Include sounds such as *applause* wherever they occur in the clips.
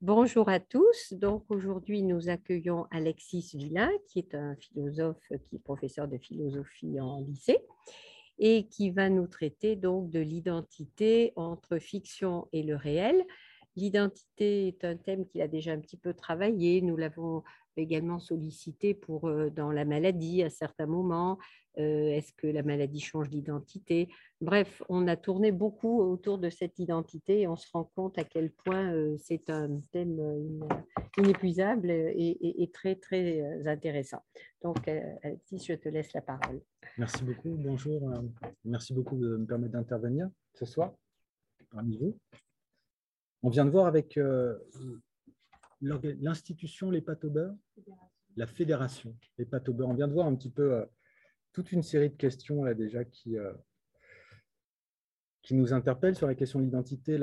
Bonjour à tous. Donc aujourd'hui, nous accueillons Alexis Villain, qui est un philosophe qui est professeur de philosophie en lycée et qui va nous traiter donc de l'identité entre fiction et le réel. L'identité est un thème qu'il a déjà un petit peu travaillé. Nous l'avons également sollicité pour euh, dans la maladie à certains moments. Euh, est-ce que la maladie change d'identité? Bref, on a tourné beaucoup autour de cette identité et on se rend compte à quel point euh, c'est un thème inépuisable et, très, très intéressant. Donc, Alexis, je te laisse la parole. Merci beaucoup. Bonjour. Merci beaucoup de me permettre d'intervenir ce soir parmi vous. On vient de voir avec l'institution Les Pâtes la fédération Les Pâtes On vient de voir un petit peu euh, toute une série de questions là déjà qui, euh, nous interpellent sur la question de l'identité.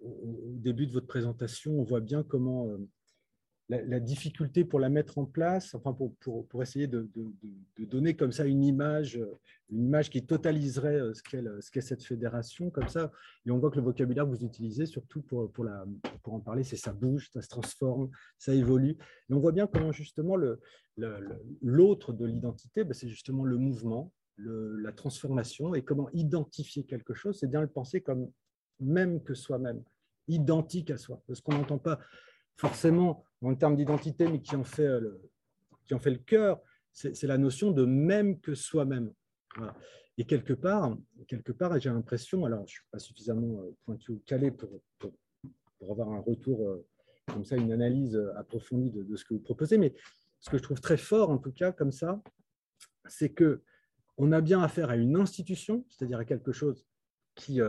Au début de votre présentation, on voit bien comment euh, la, difficulté pour la mettre en place, enfin pour, pour, pour essayer de, de, donner comme ça une image, une image qui totaliserait euh, ce qu'est cette fédération, comme ça. Et on voit que le vocabulaire que vous utilisez, surtout pour, pour, la, pour en parler, c'est ça bouge, ça se transforme, ça évolue. Et on voit bien comment justement l'autre de l'identité, ben, c'est justement le mouvement, le, la transformation, et comment identifier quelque chose, c'est bien le penser comme même que soi-même, identique à soi. Parce qu'on n'entend pas forcément en termes d'identité, mais qui en fait euh, le, qui en fait le cœur, c'est la notion de même que soi-même. Et quelque part, quelque part j'ai l'impression, alors je ne suis pas suffisamment euh, pointu ou calé pour, pour, avoir un retour euh, comme ça, une analyse approfondie de, ce que vous proposez, mais ce que je trouve très fort, en tout cas, comme ça, c'est que on a bien affaire à une institution, c'est-à-dire à quelque chose qui,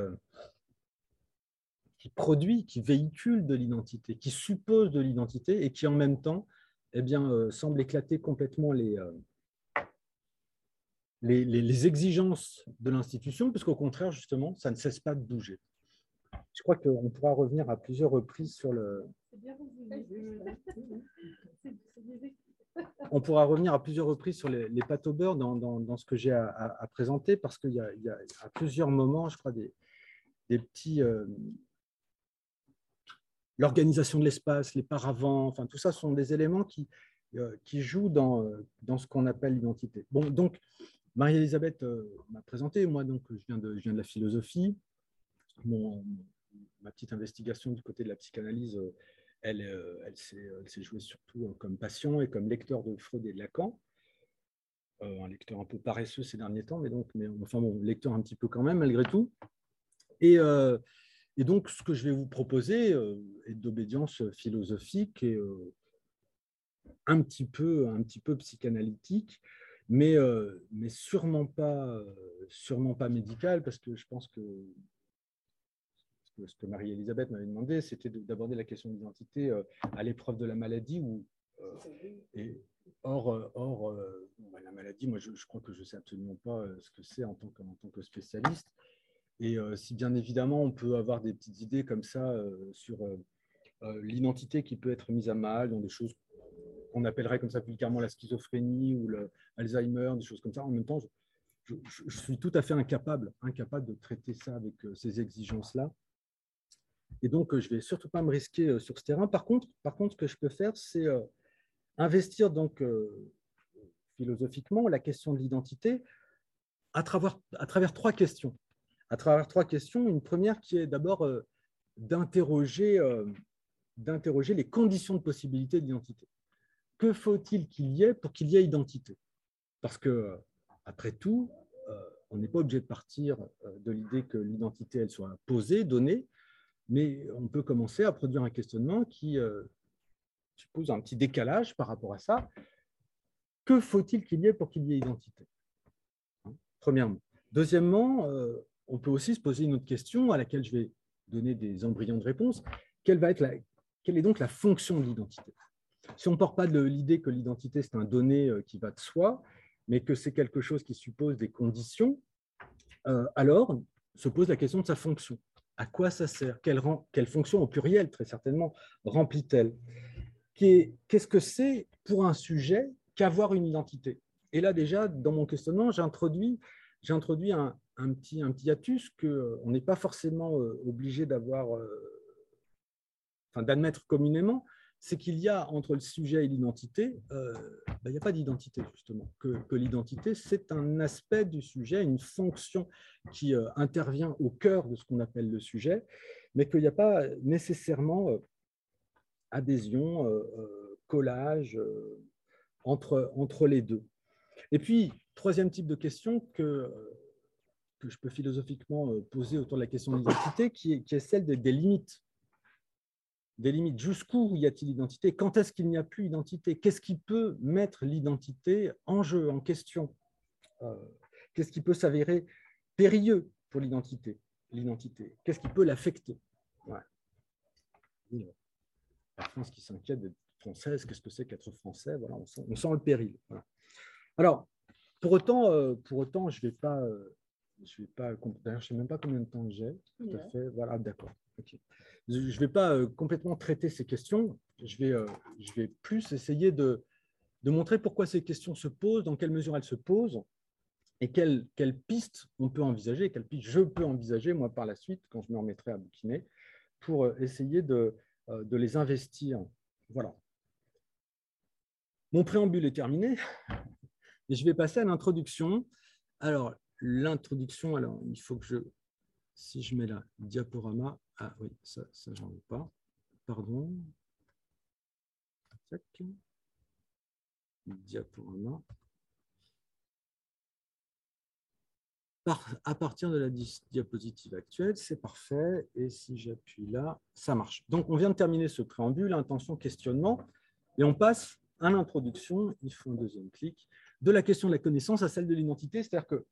qui produit, qui véhicule de l'identité, qui suppose de l'identité et qui en même temps eh bien, euh, semble éclater complètement euh, les, les, exigences de l'institution, puisqu'au contraire, justement, ça ne cesse pas de bouger. Je crois qu'on pourra revenir à plusieurs reprises sur le... *laughs* On pourra revenir à plusieurs reprises sur les, les pâtes au beurre dans, dans, ce que j'ai à, présenter, parce qu'il y, y, a à plusieurs moments, je crois, des, des petits, euh, l'organisation de l'espace, les paravents, enfin, tout ça sont des éléments qui, euh, qui jouent dans, euh, dans ce qu'on appelle l'identité. Bon, donc, Marie-Elisabeth euh, m'a présenté, moi, donc, je viens de, je viens de la philosophie. Mon, ma petite investigation du côté de la psychanalyse, elle, elle s'est jouée surtout comme patient et comme lecteur de Freud et de Lacan. un lecteur un peu paresseux ces derniers temps, mais donc, mais, enfin bon, lecteur un petit peu quand même, malgré tout. Et, et donc, ce que je vais vous proposer euh, est d'obédience philosophique et euh, un petit peu, un petit peu psychanalytique, mais, euh, mais sûrement pas, sûrement pas médicale, parce que je pense que ce que Marie-Elisabeth m'avait demandé, c'était d'aborder la question de l'identité à l'épreuve de la maladie. Et, or, or bah, la maladie, moi, je, crois que je ne sais absolument pas ce que c'est en en tant que spécialiste. Et euh, si bien évidemment on peut avoir des petites idées comme ça euh, sur euh, l'identité qui peut être mise à mal dans des choses qu'on appellerait comme ça vulgairement la schizophrénie ou l'Alzheimer, des choses comme ça, en même temps, je, suis tout à fait incapable, incapable de traiter ça avec ces exigences-là. Et donc, je ne vais surtout pas me risquer sur ce terrain. Par contre, par contre ce que je peux faire, c'est investir donc philosophiquement la question de l'identité à travers, à travers trois questions à travers trois questions. Une première qui est d'abord euh, d'interroger euh, d'interroger les conditions de possibilité d'identité. Que faut-il qu'il y ait pour qu'il y ait identité? Parce que, euh, après tout, on n'est pas obligé de partir de l'idée que l'identité elle soit posée, donnée, mais on peut commencer à produire un questionnement qui suppose un petit décalage par rapport à ça. Que faut-il qu'il y ait pour qu'il y ait identité? Hein, Premièrement. Deuxièmement, on peut aussi se poser une autre question à laquelle je vais donner des embryons de réponse. Quelle, va être la, quelle est donc la fonction de l'identité? Si on ne part pas de l'idée que l'identité, c'est un donné euh, qui va de soi, mais que c'est quelque chose qui suppose des conditions, euh, alors se pose la question de sa fonction. À quoi ça sert? Quelle, fonction, au pluriel très certainement, remplit-elle? Qu'est-ce que c'est pour un sujet qu'avoir une identité? Et là déjà, dans mon questionnement, j'ai introduit, introduit un, un petit, un petit qu'on n'est pas forcément euh, obligé d'avoir, euh, d'admettre communément, c'est qu'il y a entre le sujet et l'identité, euh, ben, il n'y a pas d'identité justement, que, l'identité, c'est un aspect du sujet, une fonction qui euh, intervient au cœur de ce qu'on appelle le sujet, mais qu'il n'y a pas nécessairement euh, adhésion, collage entre, entre les deux. Et puis, troisième type de question que, que je peux philosophiquement poser autour de la question de l'identité, qui est, celle des limites. Des limites. Jusqu'où y a-t-il identité? Quand est-ce qu'il n'y a plus identité? Qu'est-ce qui peut mettre l'identité en jeu, en question? Euh, Qu'est-ce qui peut s'avérer périlleux pour l'identité? L'identité. Qu'est-ce qui peut l'affecter? La France qui s'inquiète d'être française, qu'est-ce que c'est qu'être français? Voilà, on, sent, le péril. Alors, pour autant, euh, pour autant je ne vais pas... Je vais pas, je ne sais même pas combien de temps j'ai. Tout à fait. Voilà, d'accord. Je ne vais pas euh, complètement traiter ces questions. Je vais, euh, je vais plus essayer de, de, montrer pourquoi ces questions se posent, dans quelle mesure elles se posent, et quelles, pistes on peut envisager, quelles pistes je peux envisager, moi, par la suite, quand je me remettrai à bouquiner, pour euh, essayer de, de les investir. Voilà. Mon préambule est terminé, et je vais passer à l'introduction. Alors, l'introduction, alors il faut que je si je mets là diaporama, ah oui, ça, ça j'en veux pas. Pardon. Diaporama. à partir de la diapositive actuelle, c'est parfait. Et si j'appuie là, ça marche. Donc, on vient de terminer ce préambule, intention, questionnement. Et on passe à l'introduction, il faut un deuxième clic, de la question de la connaissance à celle de l'identité. C'est-à-dire que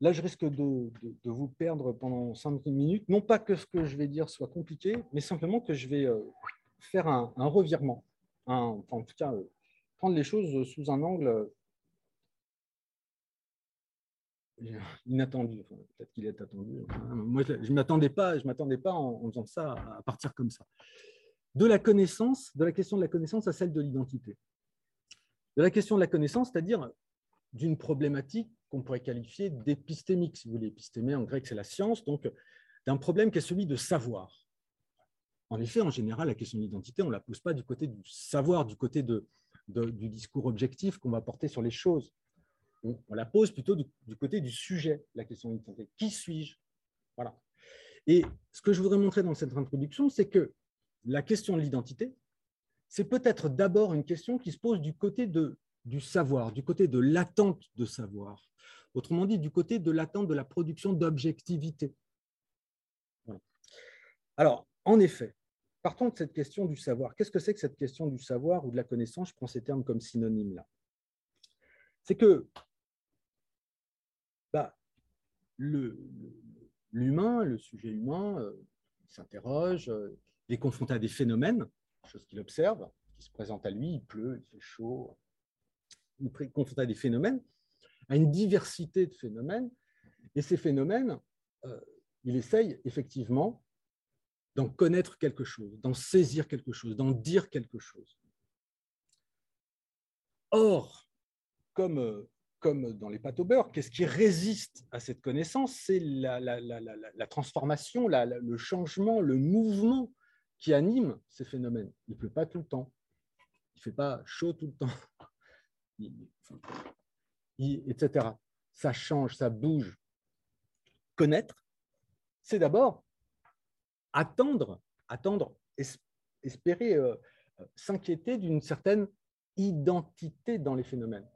Là, je risque de, vous perdre pendant cinq minutes. Non pas que ce que je vais dire soit compliqué, mais simplement que je vais euh, faire un, revirement. en tout cas, euh, prendre les choses sous un angle euh, inattendu. Peut-être qu'il est attendu. Moi, je ne m'attendais pas, je m'attendais pas en, faisant ça à partir comme ça. De la connaissance, de la question de la connaissance à celle de l'identité. De la question de la connaissance, c'est-à-dire d'une problématique qu'on pourrait qualifier d'épistémique, si vous voulez. Épistémé en grec, c'est la science, donc d'un problème qui est celui de savoir. En effet, en général, la question de l'identité, on ne la pose pas du côté du savoir, du côté de, du discours objectif qu'on va porter sur les choses. On, la pose plutôt du, côté du sujet, la question de l'identité. Qui suis-je? Voilà. Et ce que je voudrais montrer dans cette introduction, c'est que la question de l'identité, c'est peut-être d'abord une question qui se pose du côté de, du savoir, du côté de l'attente de savoir. Autrement dit, du côté de l'attente de la production d'objectivité. Alors, en effet, partons de cette question du savoir. Qu'est-ce que c'est que cette question du savoir ou de la connaissance? Je prends ces termes comme synonymes là. C'est que bah, l'humain, le, sujet humain, euh, s'interroge, euh, il est confronté à des phénomènes, choses qu'il observe, qui se présentent à lui, il pleut, il fait chaud, il est confronté à des phénomènes, à une diversité de phénomènes. Et ces phénomènes, euh, il essaye effectivement d'en connaître quelque chose, d'en saisir quelque chose, d'en dire quelque chose. Or, comme, euh, dans les pâtes au beurre, qu'est-ce qui résiste à cette connaissance? C'est la, transformation, le changement, le mouvement qui anime ces phénomènes. Il ne pleut pas tout le temps, il ne fait pas chaud tout le temps, etc. Ça change, ça bouge. Connaître, c'est d'abord attendre, attendre, espérer euh, s'inquiéter d'une certaine identité dans les phénomènes.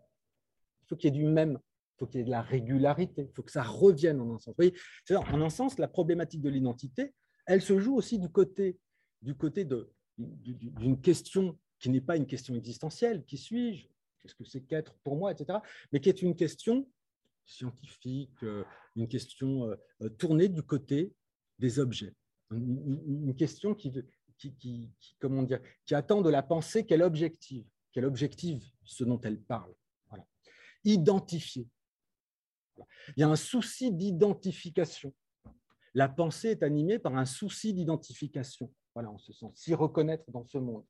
Il faut qu'il y ait du même, il faut qu'il y ait de la régularité, il faut que ça revienne en un sens. Vous voyez, en un sens, la problématique de l'identité, elle se joue aussi du côté d'une question qui n'est pas une question existentielle, qui suis-je? Qu'est-ce que c'est qu'être pour moi, etc., mais qui est une question scientifique, euh, une question euh, euh, tournée du côté des objets, une question qui, qui, comment dire, qui attend de la pensée qu'elle objective, qu'elle objective ce dont elle parle. Voilà. Identifier. Il y a un souci d'identification. La pensée est animée par un souci d'identification. Voilà, en ce sens, s'y reconnaître dans ce monde,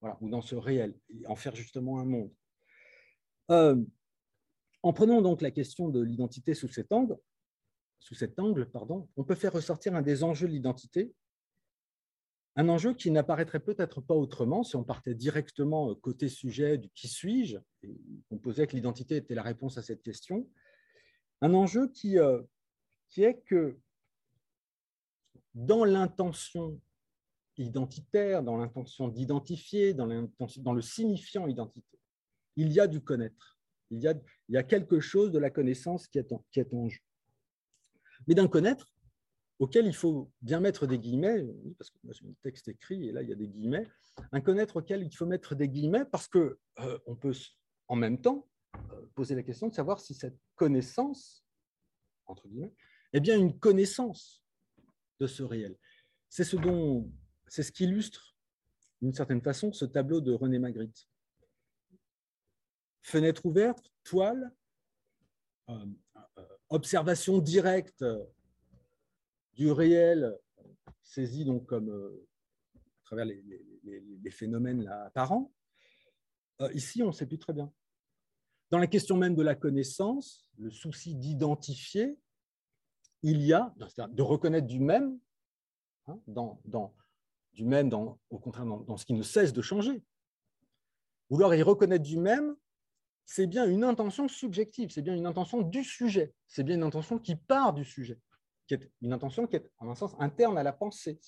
voilà, ou dans ce réel, et en faire justement un monde. Euh, en prenant donc la question de l'identité sous cet angle, sous cet on peut faire ressortir un des enjeux de l'identité Un enjeu qui n'apparaîtrait peut-être pas autrement si on partait directement côté sujet du qui suis-je, et on posait que l'identité était la réponse à cette question. Un enjeu qui, qui est que dans l'intention identitaire, dans l'intention d'identifier, dans, le signifiant identité, il y a du connaître. Il y a, quelque chose de la connaissance qui est en, jeu. Mais d'un connaître auquel il faut bien mettre des guillemets, parce que moi j'ai un texte écrit et là il y a des guillemets, un connaître auquel il faut mettre des guillemets parce qu'on euh, on peut en même temps euh, poser la question de savoir si cette connaissance, entre guillemets, est bien une connaissance de ce réel. C'est ce dont, c'est ce qui illustre d'une certaine façon ce tableau de René Magritte. Fenêtre ouverte, toile, euh, observation directe du réel saisi donc comme euh, à travers les, phénomènes apparents. Euh, ici, on ne sait plus très bien. Dans la question même de la connaissance, le souci d'identifier, il y a, de reconnaître du même, hein, dans, du même dans, au contraire dans, ce qui ne cesse de changer. Vouloir y reconnaître du même, c'est bien une intention subjective, c'est bien une intention du sujet, c'est bien une intention qui part du sujet qui est une intention qui est, en un sens, interne à la pensée.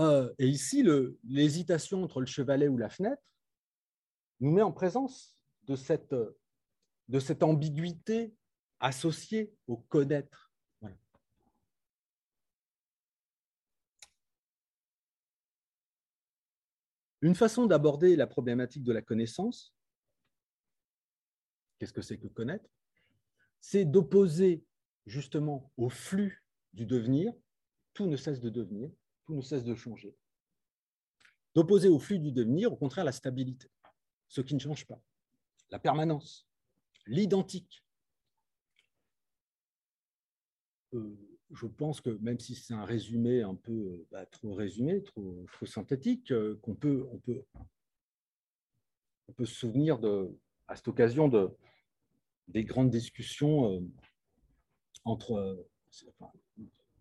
Euh, et ici, l'hésitation entre le chevalet ou la fenêtre nous met en présence de cette, de cette ambiguïté associée au connaître. Une façon d'aborder la problématique de la connaissance, qu'est-ce que c'est que connaître C'est d'opposer justement au flux du devenir, tout ne cesse de devenir, tout ne cesse de changer. D'opposer au flux du devenir, au contraire, la stabilité, ce qui ne change pas, la permanence, l'identique. Euh, je pense que même si c'est un résumé un peu euh, bah, trop résumé, trop, synthétique, euh, qu'on peut, on peut, on peut se souvenir de, à cette occasion de, des grandes discussions entre euh,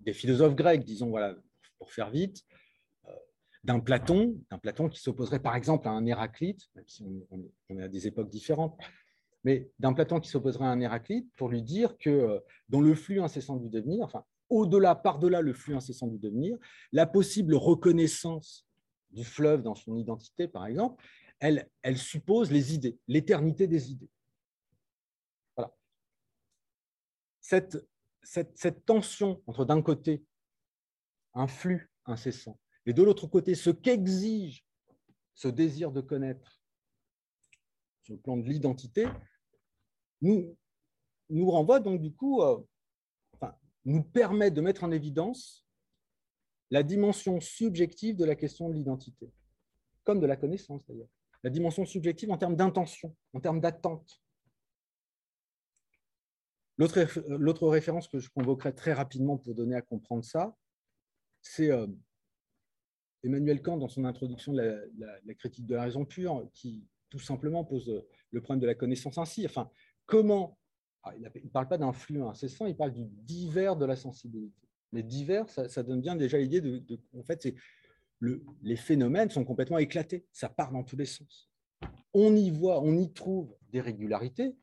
des philosophes grecs, disons, voilà, pour faire vite, d'un Platon, d'un Platon qui s'opposerait par exemple à un Héraclite, même si on, est à des époques différentes, mais d'un Platon qui s'opposerait à un Héraclite pour lui dire que euh, dans le flux incessant du devenir, enfin, au-delà, par-delà le flux incessant du devenir, la possible reconnaissance du fleuve dans son identité, par exemple, elle, elle suppose les idées, l'éternité des idées. Voilà. Cette cette, tension entre d'un côté un flux incessant et de l'autre côté ce qu'exige ce désir de connaître sur le plan de l'identité, nous, nous renvoie donc du coup, euh, nous permet de mettre en évidence la dimension subjective de la question de l'identité, comme de la connaissance d'ailleurs. La dimension subjective en termes d'intention, en termes d'attente. L'autre référence que je convoquerai très rapidement pour donner à comprendre ça, c'est euh, Emmanuel Kant dans son introduction de la, critique de la raison pure, qui tout simplement pose le problème de la connaissance ainsi. Comment ah, Il ne parle pas d'un flux incessant, il parle du divers de la sensibilité. Mais divers, ça, donne bien déjà l'idée de, En fait, c'est le, les phénomènes sont complètement éclatés, ça part dans tous les sens. On y voit, on y trouve des régularités,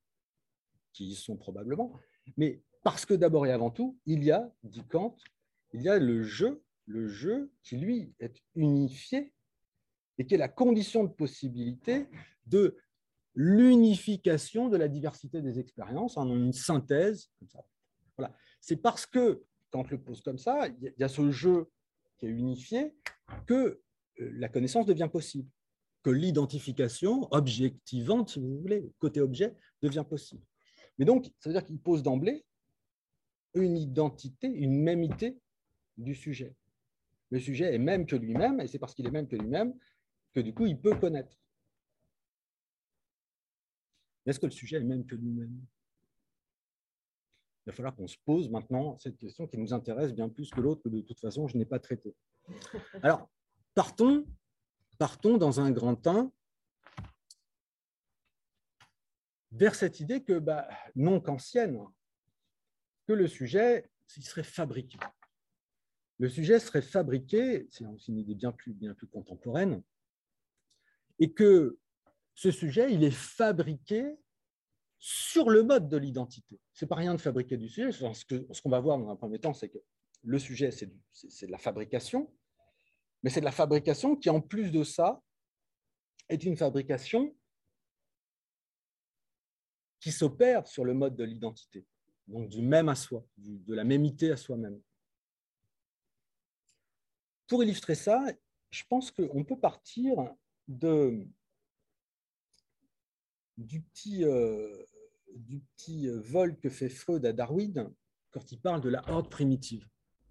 qui y sont probablement, mais parce que d'abord et avant tout, il y a, dit Kant, il y a le jeu, le jeu qui lui est unifié et qui est la condition de possibilité de l'unification de la diversité des expériences en une synthèse. Voilà. C'est parce que, quand le pose comme ça, il y a ce jeu qui est unifié que euh, la connaissance devient possible, que l'identification objectivante, si vous voulez, côté objet, devient possible. Mais donc, ça veut dire qu'il pose d'emblée une identité, une mémité du sujet. Le sujet est même que lui-même, et c'est parce qu'il est même que lui-même que du coup, il peut connaître. Est-ce que le sujet est même que lui-même Il va falloir qu'on se pose maintenant cette question qui nous intéresse bien plus que l'autre, que de toute façon, je n'ai pas traité. *laughs* Alors, partons, partons dans un grand temps vers cette idée que, bah, non qu'ancienne, que le sujet il serait fabriqué. le sujet serait fabriqué, c'est une idée bien plus, bien plus contemporaine, et que ce sujet, il est fabriqué sur le mode de l'identité. Ce n'est pas rien de fabriquer du sujet. Ce qu'on va voir dans un premier temps, c'est que le sujet, c'est de la fabrication, mais c'est de la fabrication qui, en plus de ça, est une fabrication qui s'opère sur le mode de l'identité, donc du même à soi, de la mémité à soi-même. Pour illustrer ça, je pense qu'on peut partir de, du, petit, euh, du petit vol que fait Freud à Darwin quand il parle de la horde primitive.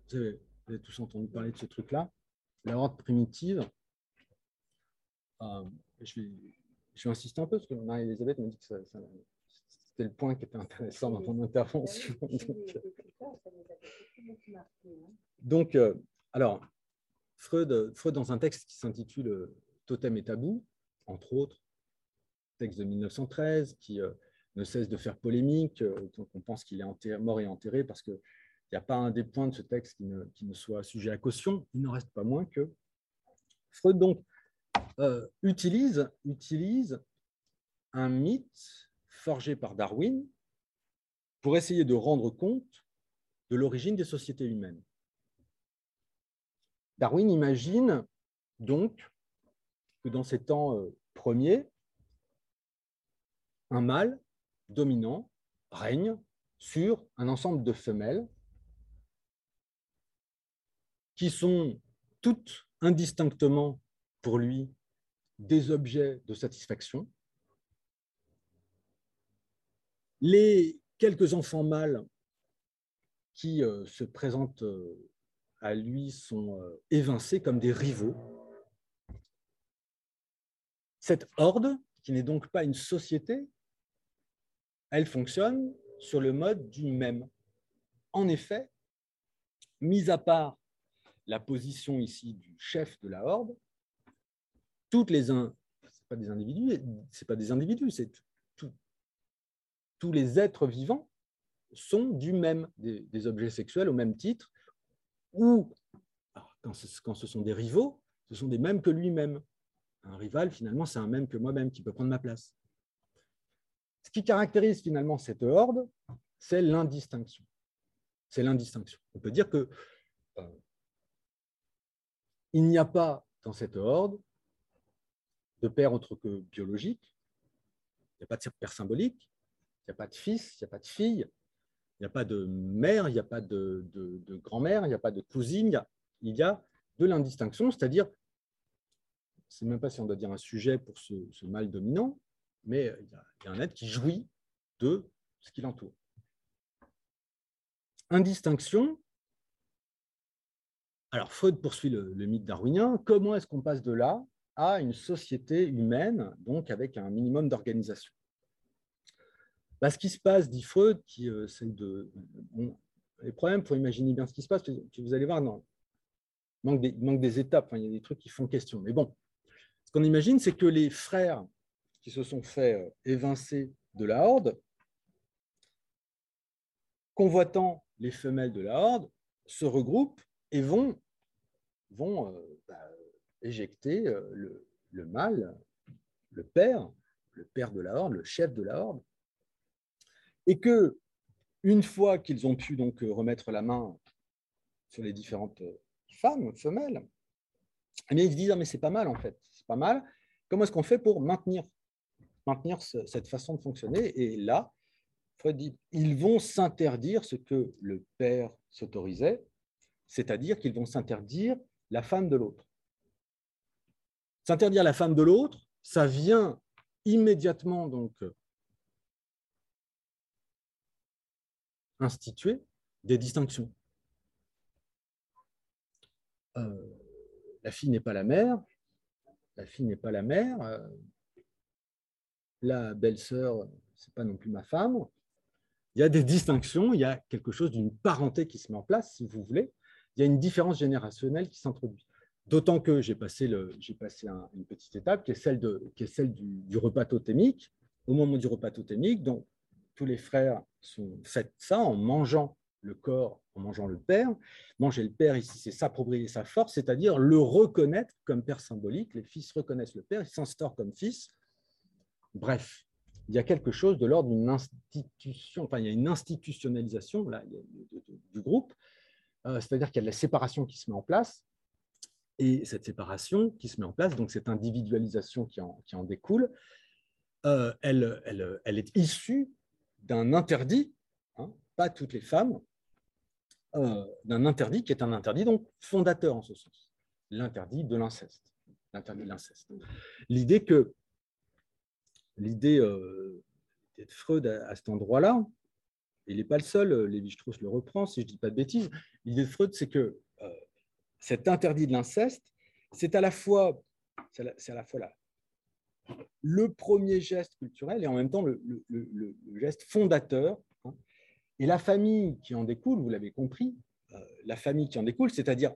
Vous avez, tous entendu parler de ce truc-là. La horde primitive, euh, je, vais, je, vais, insister un peu parce que Marie-Elisabeth m'a dit que ça, c'était le point qui était intéressant dans mon intervention. Donc, euh, alors, Freud, Freud, dans un texte qui s'intitule Totem et tabou, entre autres, texte de 1913, qui euh, ne cesse de faire polémique, euh, on pense qu'il est mort et enterré parce qu'il n'y a pas un des points de ce texte qui ne, soit sujet à caution. Il n'en reste pas moins que Freud donc euh, utilise, utilise un mythe forgé par Darwin pour essayer de rendre compte de l'origine des sociétés humaines. Darwin imagine donc que dans ces temps premiers, un mâle dominant règne sur un ensemble de femelles qui sont toutes indistinctement pour lui des objets de satisfaction. Les quelques enfants mâles qui euh, se présentent euh, à lui sont euh, évincés comme des rivaux. Cette horde, qui n'est donc pas une société, elle fonctionne sur le mode du même. En effet, mis à part la position ici du chef de la horde, toutes les c'est pas des individus, c'est pas des individus, c'est tous les êtres vivants sont du même, des, objets sexuels au même titre, ou quand ce sont des rivaux, ce sont des mêmes que lui-même. Un rival, finalement, c'est un même que moi-même qui peut prendre ma place. Ce qui caractérise finalement cette horde, c'est l'indistinction. C'est l'indistinction. On peut dire que euh, il n'y a pas dans cette horde de père autre que biologique, il n'y a pas de père symbolique, il n'y a pas de fils, il n'y a pas de fille, il n'y a pas de mère, il n'y a pas de, grand-mère, il n'y a pas de cousine, il y a, de l'indistinction, c'est-à-dire, c'est même pas si on doit dire un sujet pour ce, ce mal dominant, mais il y, a, un être qui jouit de ce qui l'entoure. Indistinction. Alors, Freud poursuit le, mythe darwinien. Comment est-ce qu'on passe de là à une société humaine, donc avec un minimum d'organisation? Bah, Ce qui se passe, dit Freud, qui euh, de. les problèmes, pour imaginer bien ce qui se passe, vous allez voir, non, il manque des, manque des étapes, il y a des trucs qui font question. Mais bon, ce qu'on imagine, c'est que les frères qui se sont fait euh, évincer de la horde, convoitant les femelles de la horde, se regroupent et vont, vont euh, bah, éjecter euh, le, le, mâle, le père, le père de la horde, le chef de la horde, et que une fois qu'ils ont pu donc remettre la main sur les différentes femmes, femelles, eh bien, ils se disent ah, mais c'est pas mal en fait, c'est pas mal. Comment est-ce qu'on fait pour maintenir maintenir cette façon de fonctionner. Et là, dit, ils vont s'interdire ce que le père s'autorisait, c'est-à-dire qu'ils vont s'interdire la femme de l'autre. S'interdire la femme de l'autre, ça vient immédiatement donc instituer des distinctions. Euh, la fille n'est pas la mère, la fille n'est pas la mère, euh, la belle-sœur, c'est pas non plus ma femme. Il y a des distinctions, il y a quelque chose d'une parenté qui se met en place, si vous voulez. Il y a une différence générationnelle qui s'introduit. D'autant que j'ai passé, une petite étape qui est celle, du, repas totémique. Au moment du repas totémique, donc tous les frères sont ça en mangeant le corps en mangeant le père. Manger le père, ici, c'est s'approprier sa force, c'est-à-dire le reconnaître comme père symbolique. Les fils reconnaissent le père, ils s'instaurent comme fils. Bref, il y a quelque chose de l'ordre d'une institution, enfin, il y a une institutionnalisation là, du groupe, euh, c'est-à-dire qu'il y a de la séparation qui se met en place. Et cette séparation qui se met en place, donc cette individualisation qui en, qui en découle, euh, elle, elle, elle, est issue d'un interdit, hein, pas toutes les femmes, euh, d'un interdit qui est un interdit donc fondateur en ce sens, l'interdit de l'inceste. L'interdit de l'inceste. L'idée que l'idée euh, de Freud à, cet endroit-là, il n'est pas le seul, Lévi-Strauss le reprend, si je ne dis pas de bêtises, l'idée de Freud, c'est que euh, cet interdit de l'inceste, c'est à la fois, à le premier geste culturel et en même temps le, geste fondateur. Hein. Et la famille qui en découle, vous l'avez compris, euh, la famille qui en découle, c'est-à-dire,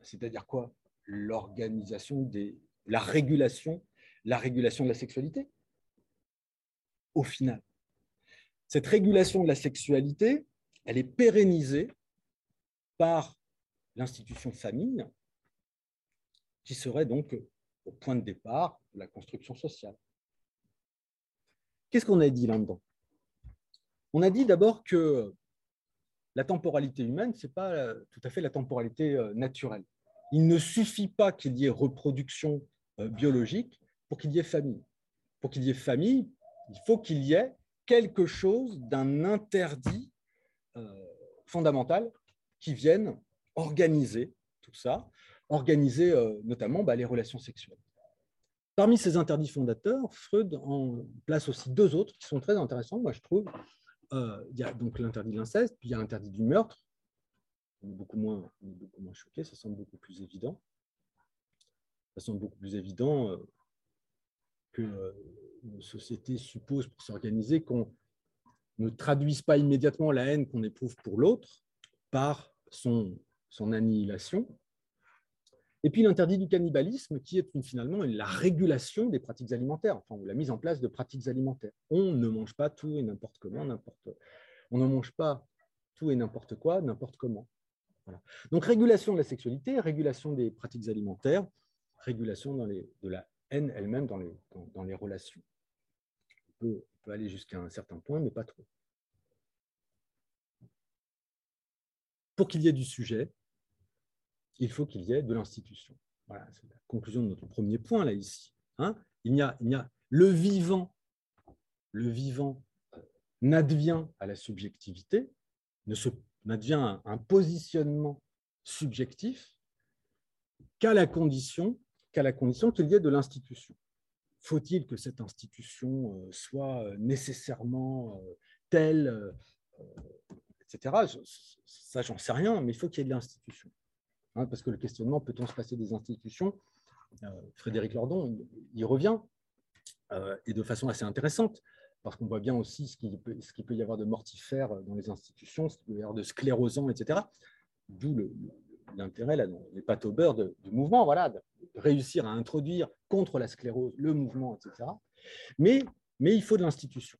c'est-à-dire quoi? L'organisation des, la régulation, la régulation de la sexualité. Au final, cette régulation de la sexualité, elle est pérennisée par l'institution famille, qui serait donc au point de départ de la construction sociale. Qu'est-ce qu'on a dit là-dedans? On a dit d'abord que la temporalité humaine, ce n'est pas tout à fait la temporalité euh, naturelle. Il ne suffit pas qu'il y ait reproduction euh, biologique pour qu'il y ait famille. Pour qu'il y ait famille, il faut qu'il y ait quelque chose d'un interdit fondamental qui vienne organiser tout ça, organiser notamment bah, les relations sexuelles. Parmi ces interdits fondateurs, Freud en place aussi deux autres qui sont très intéressants, moi je trouve. Euh, il y a donc l'interdit de l'inceste, puis il y a l'interdit du meurtre. Beaucoup moins, beaucoup moins choqué, ça semble beaucoup plus évident. Ça semble beaucoup plus évident euh, que euh, une société suppose pour s'organiser qu'on ne traduise pas immédiatement la haine qu'on éprouve pour l'autre par son, son annihilation, et puis l'interdit du cannibalisme, qui est finalement la régulation des pratiques alimentaires, enfin, la mise en place de pratiques alimentaires. On ne mange pas tout et n'importe comment, n'importe. On ne mange pas tout et n'importe quoi, n'importe comment. Donc régulation de la sexualité, régulation des pratiques alimentaires, régulation dans les, de la elle-même dans les, dans, les relations. On peut, peut aller jusqu'à un certain point, mais pas trop. Pour qu'il y ait du sujet, il faut qu'il y ait de l'institution. Voilà, c'est la conclusion de notre premier point là ici. Hein. il, y a, il y a le vivant, le vivant euh, n'advient à la subjectivité, ne se, n'advient un positionnement subjectif qu'à la condition qu'à la condition qu'il y ait de l'institution. Faut-il que cette institution euh, soit euh, nécessairement telle, etc. Ça, j'en sais rien, mais il faut qu'il y ait de l'institution. Hein, parce que le questionnement, peut-on se passer des institutions? Euh, Frédéric Lordon, il, revient, euh, et de façon assez intéressante, parce qu'on voit bien aussi ce qu'il peut, peut, y avoir de mortifère dans les institutions, ce qu'il peut y avoir de sclérosant, etc. D'où l'intérêt, les pâtes au beurre du mouvement, voilà, de réussir à introduire contre la sclérose le mouvement, etc. Mais, mais il faut de l'institution.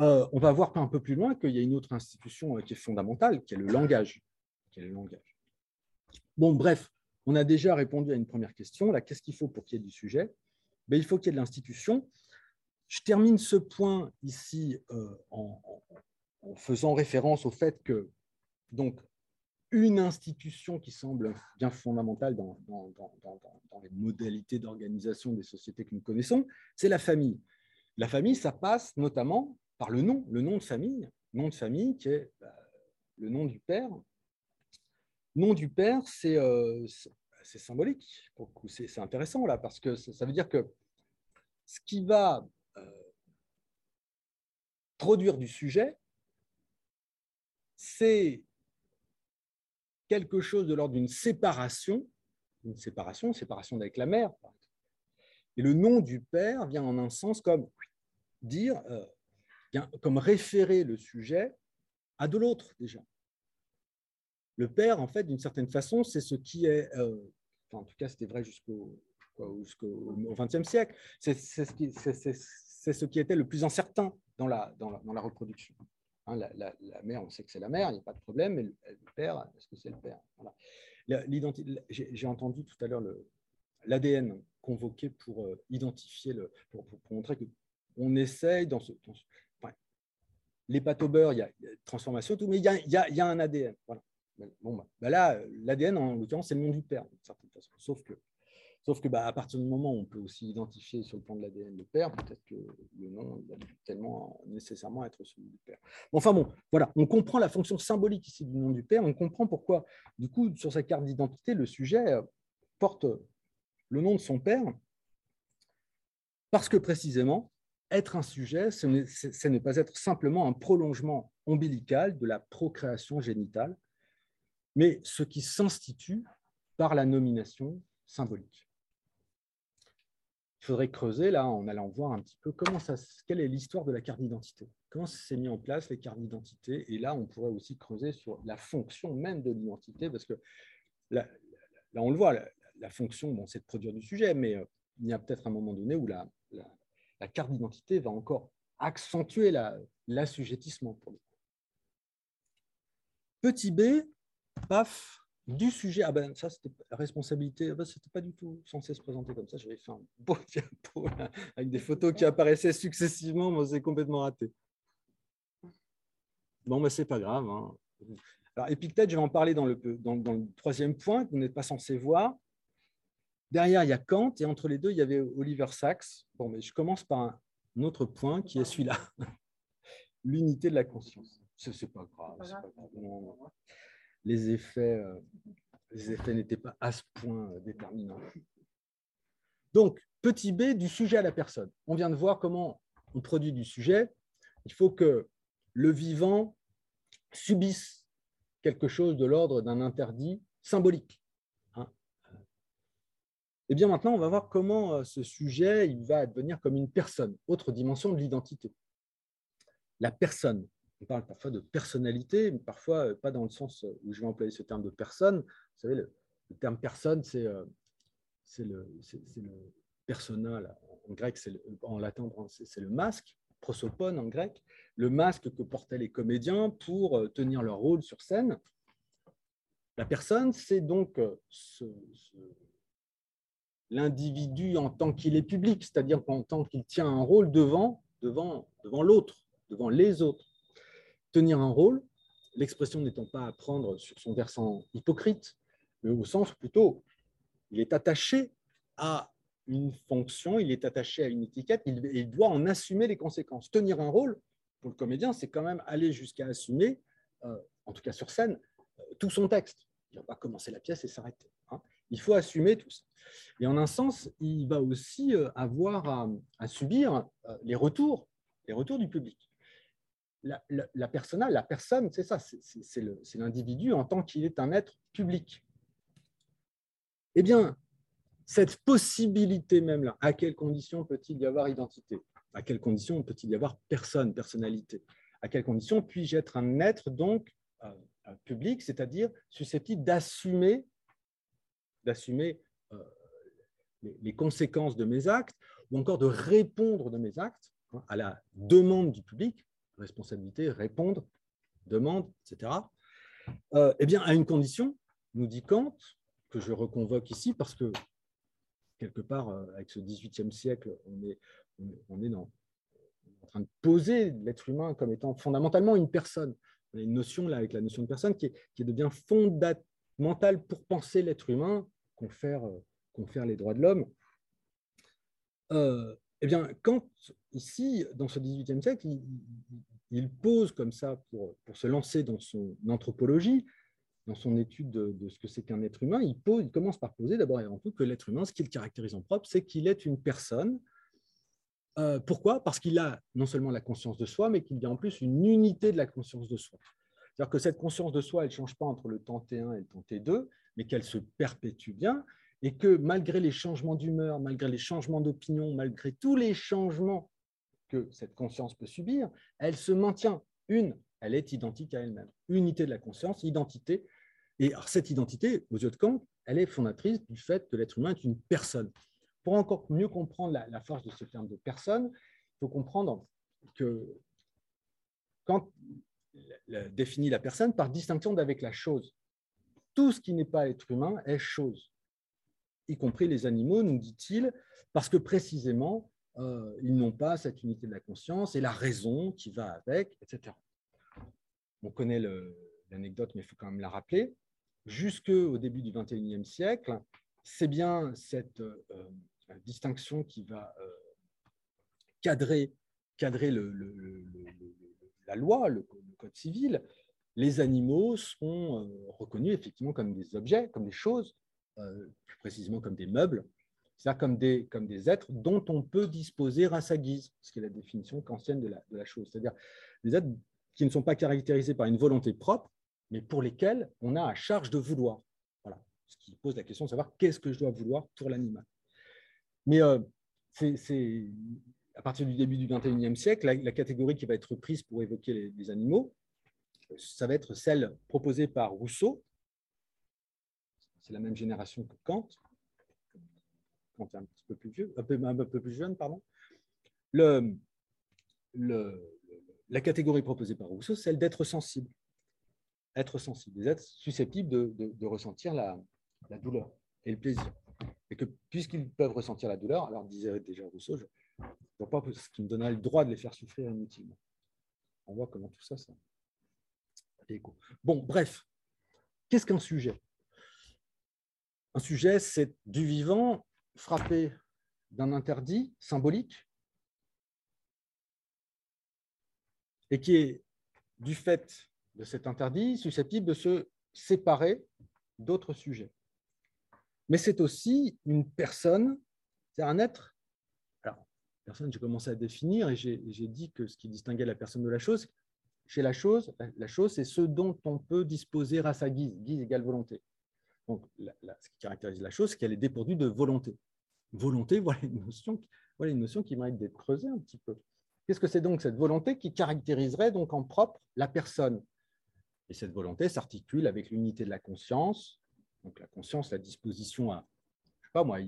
Euh, on va voir un peu plus loin qu'il y a une autre institution qui est fondamentale, qui est le langage. Qui est le langage. Bon, bref, on a déjà répondu à une première question. Là, qu'est-ce qu'il faut pour qu'il y ait du sujet? Ben, Il faut qu'il y ait de l'institution. Je termine ce point ici euh, en, faisant référence au fait que donc, une institution qui semble bien fondamentale dans, les modalités d'organisation des sociétés que nous connaissons, c'est la famille. La famille, ça passe notamment par le nom, le nom de famille, nom de famille qui est bah, le nom du père, nom du père, c'est euh, symbolique. C'est intéressant là, parce que ça veut dire que ce qui va euh, produire du sujet, c'est quelque chose de l'ordre d'une séparation, une séparation, séparation avec la mère. Et le nom du père vient en un sens comme dire, euh, comme référer le sujet à de l'autre déjà. Le père, en fait, d'une certaine façon, c'est ce qui est, euh, en tout cas, c'était vrai jusqu'au XXe siècle, c'est ce, qui, était le plus incertain dans la, reproduction. Hein, la, mère, on sait que c'est la mère, il n'y a pas de problème, mais le, père, est-ce que c'est le père J'ai entendu tout à l'heure l'ADN convoqué pour euh, identifier, le, pour, montrer qu'on essaye dans ce. Les pâtes au beurre, il y a, transformation, tout, mais il y a, un ADN. Voilà. Bon, bah, bah là, l'ADN, en l'occurrence, c'est le nom du père, d'une certaine façon. Sauf que Sauf que bah, à partir du moment où on peut aussi identifier sur le plan de l'ADN le père, peut-être que le nom va tellement nécessairement être celui du père. Enfin bon, voilà, on comprend la fonction symbolique ici du nom du père, on comprend pourquoi, du coup, sur sa carte d'identité, le sujet porte le nom de son père, parce que précisément, être un sujet, ce n'est pas être simplement un prolongement ombilical de la procréation génitale, mais ce qui s'institue par la nomination symbolique il faudrait creuser là en allant voir un petit peu comment ça, quelle est l'histoire de la carte d'identité. Comment s'est mis en place les cartes d'identité? Et là, on pourrait aussi creuser sur la fonction même de l'identité, parce que là, on le voit, la, fonction, bon, c'est de produire du sujet, mais euh, il y a peut-être un moment donné où la, la carte d'identité va encore accentuer l'assujettissement. Petit b, paf, du sujet. Ah ben ça, c'était responsabilité. Ah ben, c'était pas du tout censé se présenter comme ça. J'avais fait un beau *laughs* diapo avec des photos qui apparaissaient successivement. Moi, c'est complètement raté. Bon, mais ben, c'est pas grave. Hein. Alors, Épictète, je vais en parler dans le, dans, le troisième point que vous n'êtes pas censé voir. Derrière, il y a Kant et entre les deux, il y avait Oliver Sacks. Bon, mais je commence par un autre point qui est celui-là *laughs* l'unité de la conscience. Pas grave. Pas grave les effets, euh, les effets n'étaient pas à ce point euh, déterminants. Donc, petit b du sujet à la personne. On vient de voir comment on produit du sujet. Il faut que le vivant subisse quelque chose de l'ordre d'un interdit symbolique. Hein. Et eh bien maintenant, on va voir comment euh, ce sujet va devenir comme une personne, autre dimension de l'identité. La personne on parle parfois de personnalité, mais parfois euh, pas dans le sens euh, où je vais employer ce terme de personne. Vous savez, le, terme personne, c'est euh, le, le persona, en grec, en latin, c'est le masque, prosopone en grec, le masque que portaient les comédiens pour tenir leur rôle sur scène. La personne, c'est donc l'individu en tant qu'il est public, c'est-à-dire en tant qu'il tient un rôle devant, devant, devant l'autre, devant les autres tenir un rôle, l'expression n'étant pas à prendre sur son versant hypocrite, mais au sens plutôt, il est attaché à une fonction, il est attaché à une étiquette, il, doit en assumer les conséquences. Tenir un rôle, pour le comédien, c'est quand même aller jusqu'à assumer, euh, en tout cas sur scène, euh, tout son texte. Il ne va pas commencer la pièce et s'arrêter. Hein. Il faut assumer tout ça. Et en un sens, il va aussi euh, avoir à, à subir les retours, les retours du public la, la, la personne, c'est ça, c'est l'individu en tant qu'il est un être public. Eh bien, cette possibilité même-là, à quelles conditions peut-il y avoir identité? À quelles conditions peut-il y avoir personne, personnalité? À quelles conditions puis-je être un être donc euh, public, c'est-à-dire susceptible d'assumer d'assumer euh, les, les, conséquences de mes actes ou encore de répondre de mes actes hein, à la demande du public responsabilité, répondre, demande, etc. Euh, eh bien, à une condition, nous dit Kant, que je reconvoque ici, parce que quelque part, euh, avec ce XVIIIe siècle, on est, en train de poser l'être humain comme étant fondamentalement une personne. On a une notion là, avec la notion de personne qui, est, devient fondamentale pour penser l'être humain, confère, euh, les droits de l'homme. Eh bien, Kant, ici, dans ce XVIIIe siècle, pose comme ça, pour, pour, se lancer dans son anthropologie, dans son étude de, ce que c'est qu'un être humain, il, pose, il commence par poser d'abord et avant tout que l'être humain, ce qui le caractérise en propre, c'est qu'il est une personne. Euh, pourquoi? Parce qu'il a non seulement la conscience de soi, mais qu'il y a en plus une unité de la conscience de soi. C'est-à-dire que cette conscience de soi, elle ne change pas entre le temps T1 et le temps T2, mais qu'elle se perpétue bien, et que malgré les changements d'humeur, malgré les changements d'opinion, malgré tous les changements que cette conscience peut subir, elle se maintient une, elle est identique à elle-même. Unité de la conscience, identité. Et cette identité, aux yeux de Kant, elle est fondatrice du fait que l'être humain est une personne. Pour encore mieux comprendre la, force de ce terme de personne, il faut comprendre que quand définit la personne par distinction d'avec la chose. Tout ce qui n'est pas être humain est chose, y compris les animaux, nous dit-il, parce que précisément, euh, ils n'ont pas cette unité de la conscience et la raison qui va avec, etc. On connaît l'anecdote, mais il faut quand même la rappeler. Jusqu'au début du XXIe siècle, c'est bien cette euh, distinction qui va euh, cadrer, la loi, le, code civil. Les animaux sont reconnus effectivement comme des objets, comme des choses, plus précisément comme des meubles, c'est-à-dire comme des, êtres dont on peut disposer à sa guise, ce qui est la définition kantienne de la, chose. C'est-à-dire des êtres qui ne sont pas caractérisés par une volonté propre, mais pour lesquels on a à charge de vouloir. Voilà. Ce qui pose la question de savoir qu'est-ce que je dois vouloir pour l'animal. Mais euh, c'est à partir du début du XXIe siècle, la, catégorie qui va être prise pour évoquer les animaux, ça va être celle proposée par Rousseau. C'est la même génération que Kant, un petit peu plus vieux, un peu, un peu plus jeune, pardon. La catégorie proposée par Rousseau, c'est celle d'être sensible. Être sensible, des êtres susceptibles de, de, ressentir la, la, douleur et le plaisir. Et que puisqu'ils peuvent ressentir la douleur, alors disait déjà Rousseau, je ne vois pas ce qui me donnerait le droit de les faire souffrir inutilement. On voit comment tout ça, ça écho. Bon, bref, qu'est-ce qu'un sujet? Un sujet, c'est du vivant frappé d'un interdit symbolique et qui est, du fait de cet interdit, susceptible de se séparer d'autres sujets. Mais c'est aussi une personne, c'est un être. Alors, personne, j'ai commencé à définir et j'ai dit que ce qui distinguait la personne de la chose, chez la chose, la chose, c'est ce dont on peut disposer à sa guise, guise égale volonté. Donc, ce qui caractérise la chose, c'est qu'elle est dépourvue de volonté. Volonté, *laughs* voilà une notion, voilà une notion qui mérite d'être creusée un petit peu. Qu'est-ce que c'est donc cette volonté qui caractériserait donc en propre la personne? Et cette volonté s'articule avec l'unité de la conscience, donc la conscience, la disposition à, je sais pas moi,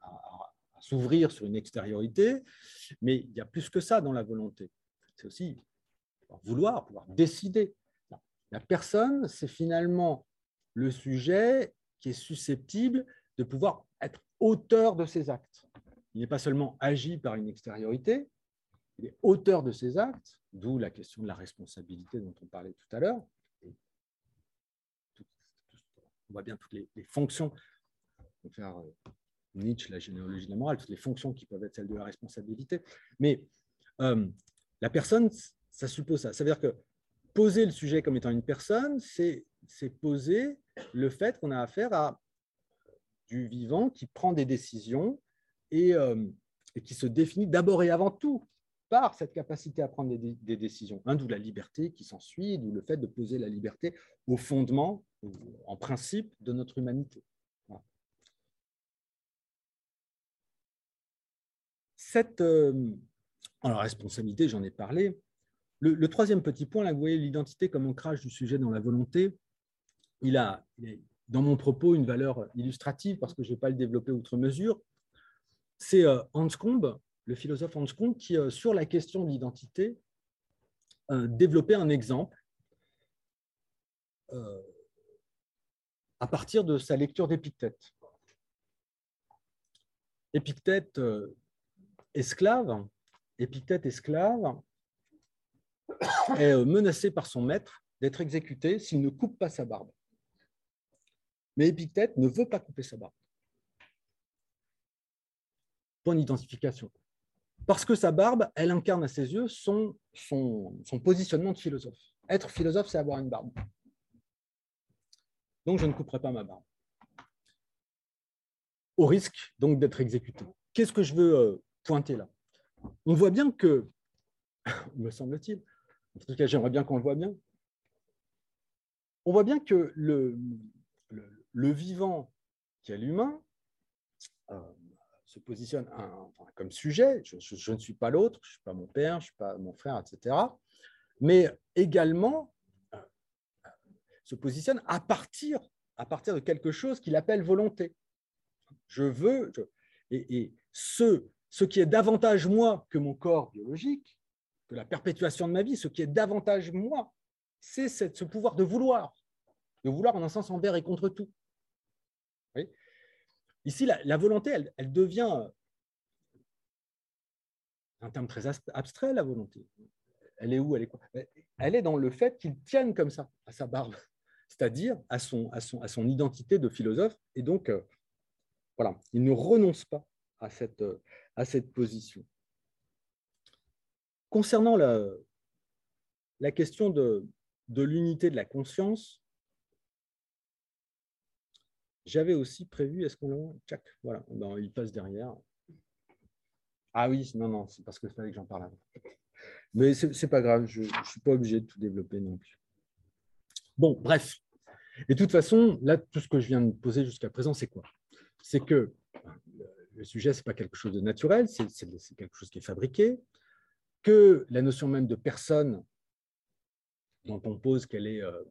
à, s'ouvrir sur une extériorité, mais il y a plus que ça dans la volonté. C'est aussi vouloir, pouvoir décider. La personne, c'est finalement le sujet qui est susceptible de pouvoir être auteur de ses actes. Il n'est pas seulement agi par une extériorité, il est auteur de ses actes, d'où la question de la responsabilité dont on parlait tout à l'heure. On voit bien toutes les, fonctions, on peut faire euh, Nietzsche, la généalogie de la morale, toutes les fonctions qui peuvent être celles de la responsabilité. Mais euh, la personne, ça suppose ça. Ça veut dire que poser le sujet comme étant une personne, c'est poser le fait qu'on a affaire à du vivant qui prend des décisions et, euh, qui se définit d'abord et avant tout par cette capacité à prendre des, décisions. Un, d'où la liberté qui s'ensuit, d'où le fait de poser la liberté au fondement, en principe, de notre humanité. Cette euh, alors, responsabilité, j'en ai parlé. Le, troisième petit point, là, vous voyez l'identité comme ancrage du sujet dans la volonté. Il a, dans mon propos, une valeur illustrative parce que je ne vais pas le développer outre mesure. C'est euh, Hans Combe, le philosophe Hans Combe, qui, euh, sur la question de l'identité, euh, développait un exemple à partir de sa lecture d'Épictète. Épictète esclave, Épictète esclave est menacé par son maître d'être exécuté s'il ne coupe pas sa barbe. Mais Épictète ne veut pas couper sa barbe. Point d'identification. Parce que sa barbe, elle incarne à ses yeux son, son, positionnement de philosophe. Être philosophe, c'est avoir une barbe. Donc, je ne couperai pas ma barbe. Au risque donc d'être exécuté. Qu'est-ce que je veux euh, pointer là? On voit bien que, *laughs* me semble-t-il, en tout cas, j'aimerais bien qu'on le voit bien, on voit bien que le, vivant qui est l'humain euh, se positionne comme sujet. Je, ne suis pas l'autre, je ne suis pas mon père, je ne suis pas mon frère, etc. Mais également euh, se positionne à partir, de quelque chose qu'il appelle volonté. Je veux, et, ce qui est davantage moi que mon corps biologique, la perpétuation de ma vie, ce qui est davantage moi c'est ce pouvoir de vouloir, de vouloir en un sens envers et contre tout. Ici, la, volonté, elle, devient un terme très abstrait, la volonté. Elle est où? Elle est dans le fait qu'il tienne comme ça à sa barbe, *laughs* c'est-à-dire à son, identité de philosophe. Et donc, euh, voilà, il ne renonce pas à cette, à cette position. Concernant la, question de, l'unité de la conscience, j'avais aussi prévu, est-ce qu'on l'a Tchac, voilà, ben, il passe derrière. Ah oui, non, non, c'est parce que fallait que j'en parle avant. Mais ce n'est pas grave, je ne suis pas obligé de tout développer non plus. Bon, bref. Et de toute façon, là, tout ce que je viens de poser jusqu'à présent, c'est quoi? C'est que le sujet, ce n'est pas quelque chose de naturel, c'est quelque chose qui est fabriqué, que la notion même de personne, dont on pose qu'elle est euh,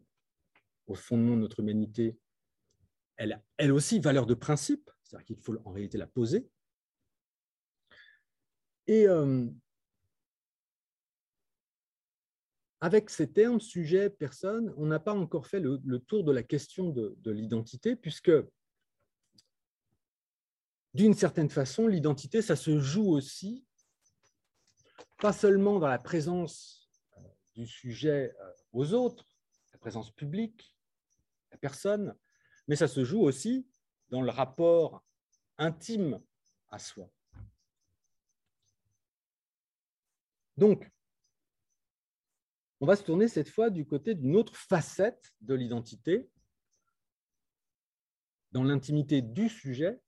au fondement de notre humanité, elle a elle aussi valeur de principe, c'est-à-dire qu'il faut en réalité la poser. Et euh, avec ces termes, sujet, personne, on n'a pas encore fait le, tour de la question de, de l'identité, puisque d'une certaine façon, l'identité, ça se joue aussi, pas seulement dans la présence euh, du sujet euh, aux autres, la présence publique, la personne, mais ça se joue aussi dans le rapport intime à soi. Donc, on va se tourner cette fois du côté d'une autre facette de l'identité, dans l'intimité du sujet,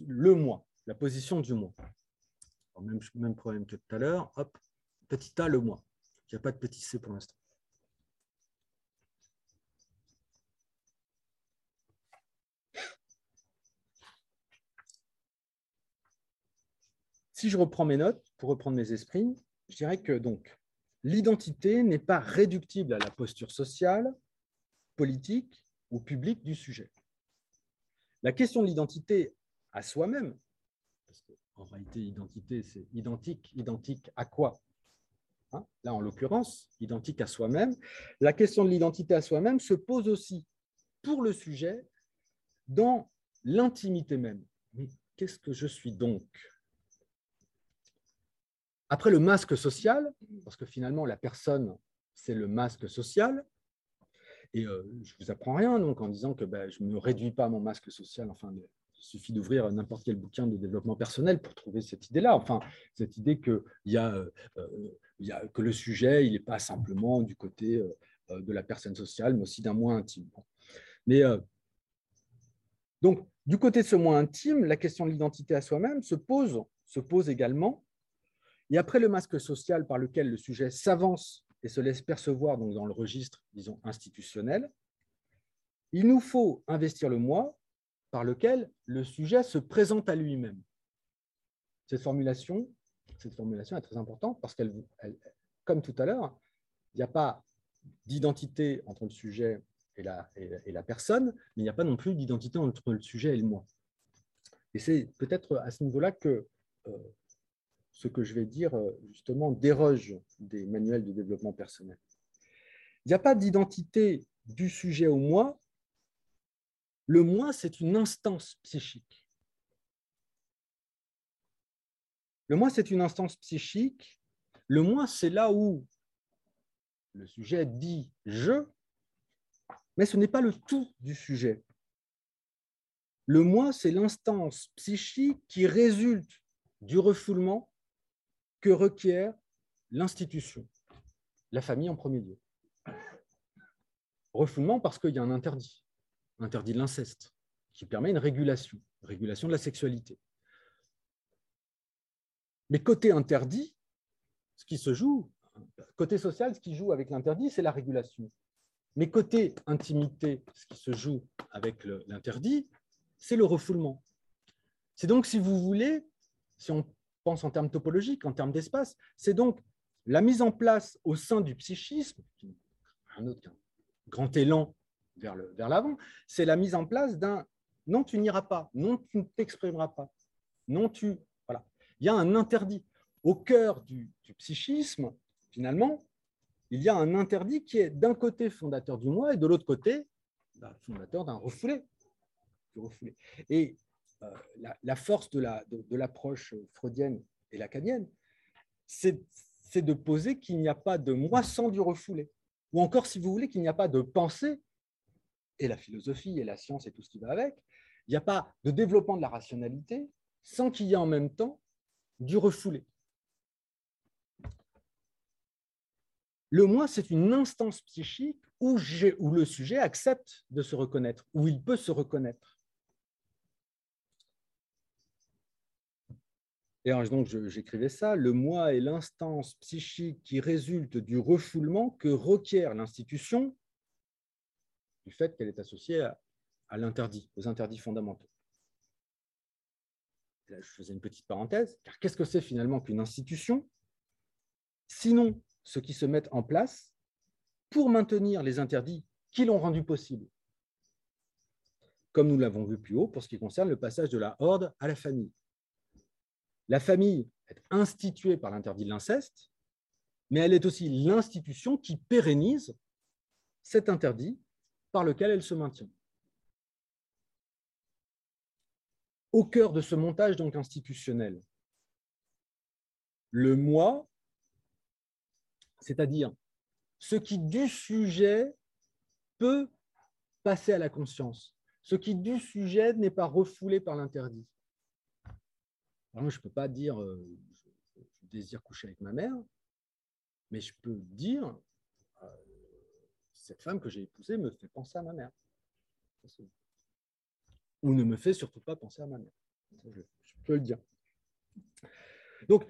le moi, la position du moi. Même, problème que tout à l'heure, hop, petit a, le moi. Il n'y a pas de petit c pour l'instant. Si je reprends mes notes, pour reprendre mes esprits, je dirais que donc l'identité n'est pas réductible à la posture sociale, politique ou publique du sujet. La question de l'identité à soi-même, qu'en réalité, identité, c'est identique, identique à quoi? Hein? Là, en l'occurrence, identique à soi-même. La question de l'identité à soi-même se pose aussi pour le sujet dans l'intimité même. Qu'est-ce que je suis donc? Après le masque social, parce que finalement la personne, c'est le masque social, et euh, je ne vous apprends rien donc, en disant que ben, je ne me réduis pas mon masque social, enfin, il suffit d'ouvrir n'importe quel bouquin de développement personnel pour trouver cette idée-là, enfin, cette idée que, y a, euh, y a, que le sujet, il n'est pas simplement du côté euh, de la personne sociale, mais aussi d'un moi intime. Mais donc, du côté de ce moi intime, la question de l'identité à soi-même se pose, se pose également et après le masque social par lequel le sujet s'avance et se laisse percevoir donc dans le registre, disons, institutionnel, il nous faut investir le moi par lequel le sujet se présente à lui-même. Cette formulation, cette formulation est très importante parce qu'elle, comme tout à l'heure, il n'y a pas d'identité entre le sujet et la, personne, mais il n'y a pas non plus d'identité entre le sujet et le moi. Et c'est peut-être à ce niveau-là que euh, ce que je vais dire, euh, justement, déroge des manuels de développement personnel. Il n'y a pas d'identité du sujet au moi. Le moi, c'est une instance psychique. Le moi, c'est une instance psychique. Le moi, c'est là où le sujet dit je, mais ce n'est pas le tout du sujet. Le moi, c'est l'instance psychique qui résulte du refoulement que requiert l'institution, la famille en premier lieu. Refoulement parce qu'il y a un interdit, interdit de l'inceste, qui permet une régulation, régulation de la sexualité. Mais côté interdit, ce qui se joue, côté social, ce qui joue avec l'interdit, c'est la régulation. Mais côté intimité, ce qui se joue avec l'interdit, c'est le refoulement. C'est donc, si vous voulez, si on pense en termes topologiques, en termes d'espace, c'est donc la mise en place au sein du psychisme, un autre grand élan vers l'avant, vers c'est la mise en place d'un non, tu n'iras pas, non, tu ne t'exprimeras pas, non, tu. Voilà. Il y a un interdit. Au cœur du, psychisme, finalement, il y a un interdit qui est d'un côté fondateur du moi et de l'autre côté bah, fondateur d'un refoulé, Et euh, la, force de l'approche de, freudienne et lacanienne, c'est de poser qu'il n'y a pas de moi sans du refoulé. Ou encore, si vous voulez, qu'il n'y a pas de pensée, et la philosophie et la science et tout ce qui va avec, il n'y a pas de développement de la rationalité sans qu'il y ait en même temps du refoulé. Le moi, c'est une instance psychique où, où, le sujet accepte de se reconnaître, où il peut se reconnaître. Et donc, j'écrivais ça, le moi est l'instance psychique qui résulte du refoulement que requiert l'institution du fait qu'elle est associée à, l'interdit, aux interdits fondamentaux. Je faisais une petite parenthèse, car qu'est-ce que c'est finalement qu'une institution? Sinon ce qui se met en place pour maintenir les interdits qui l'ont rendu possible. Comme nous l'avons vu plus haut pour ce qui concerne le passage de la horde à la famille. La famille est instituée par l'interdit de l'inceste, mais elle est aussi l'institution qui pérennise cet interdit par lequel elle se maintient. Au cœur de ce montage donc institutionnel, le moi c'est-à-dire ce qui du sujet peut passer à la conscience, ce qui du sujet n'est pas refoulé par l'interdit. Je ne peux pas dire euh, je, désire coucher avec ma mère, mais je peux dire cette femme que j'ai épousée me fait penser à ma mère. Ou ne me fait surtout pas penser à ma mère. Je, peux le dire. Donc,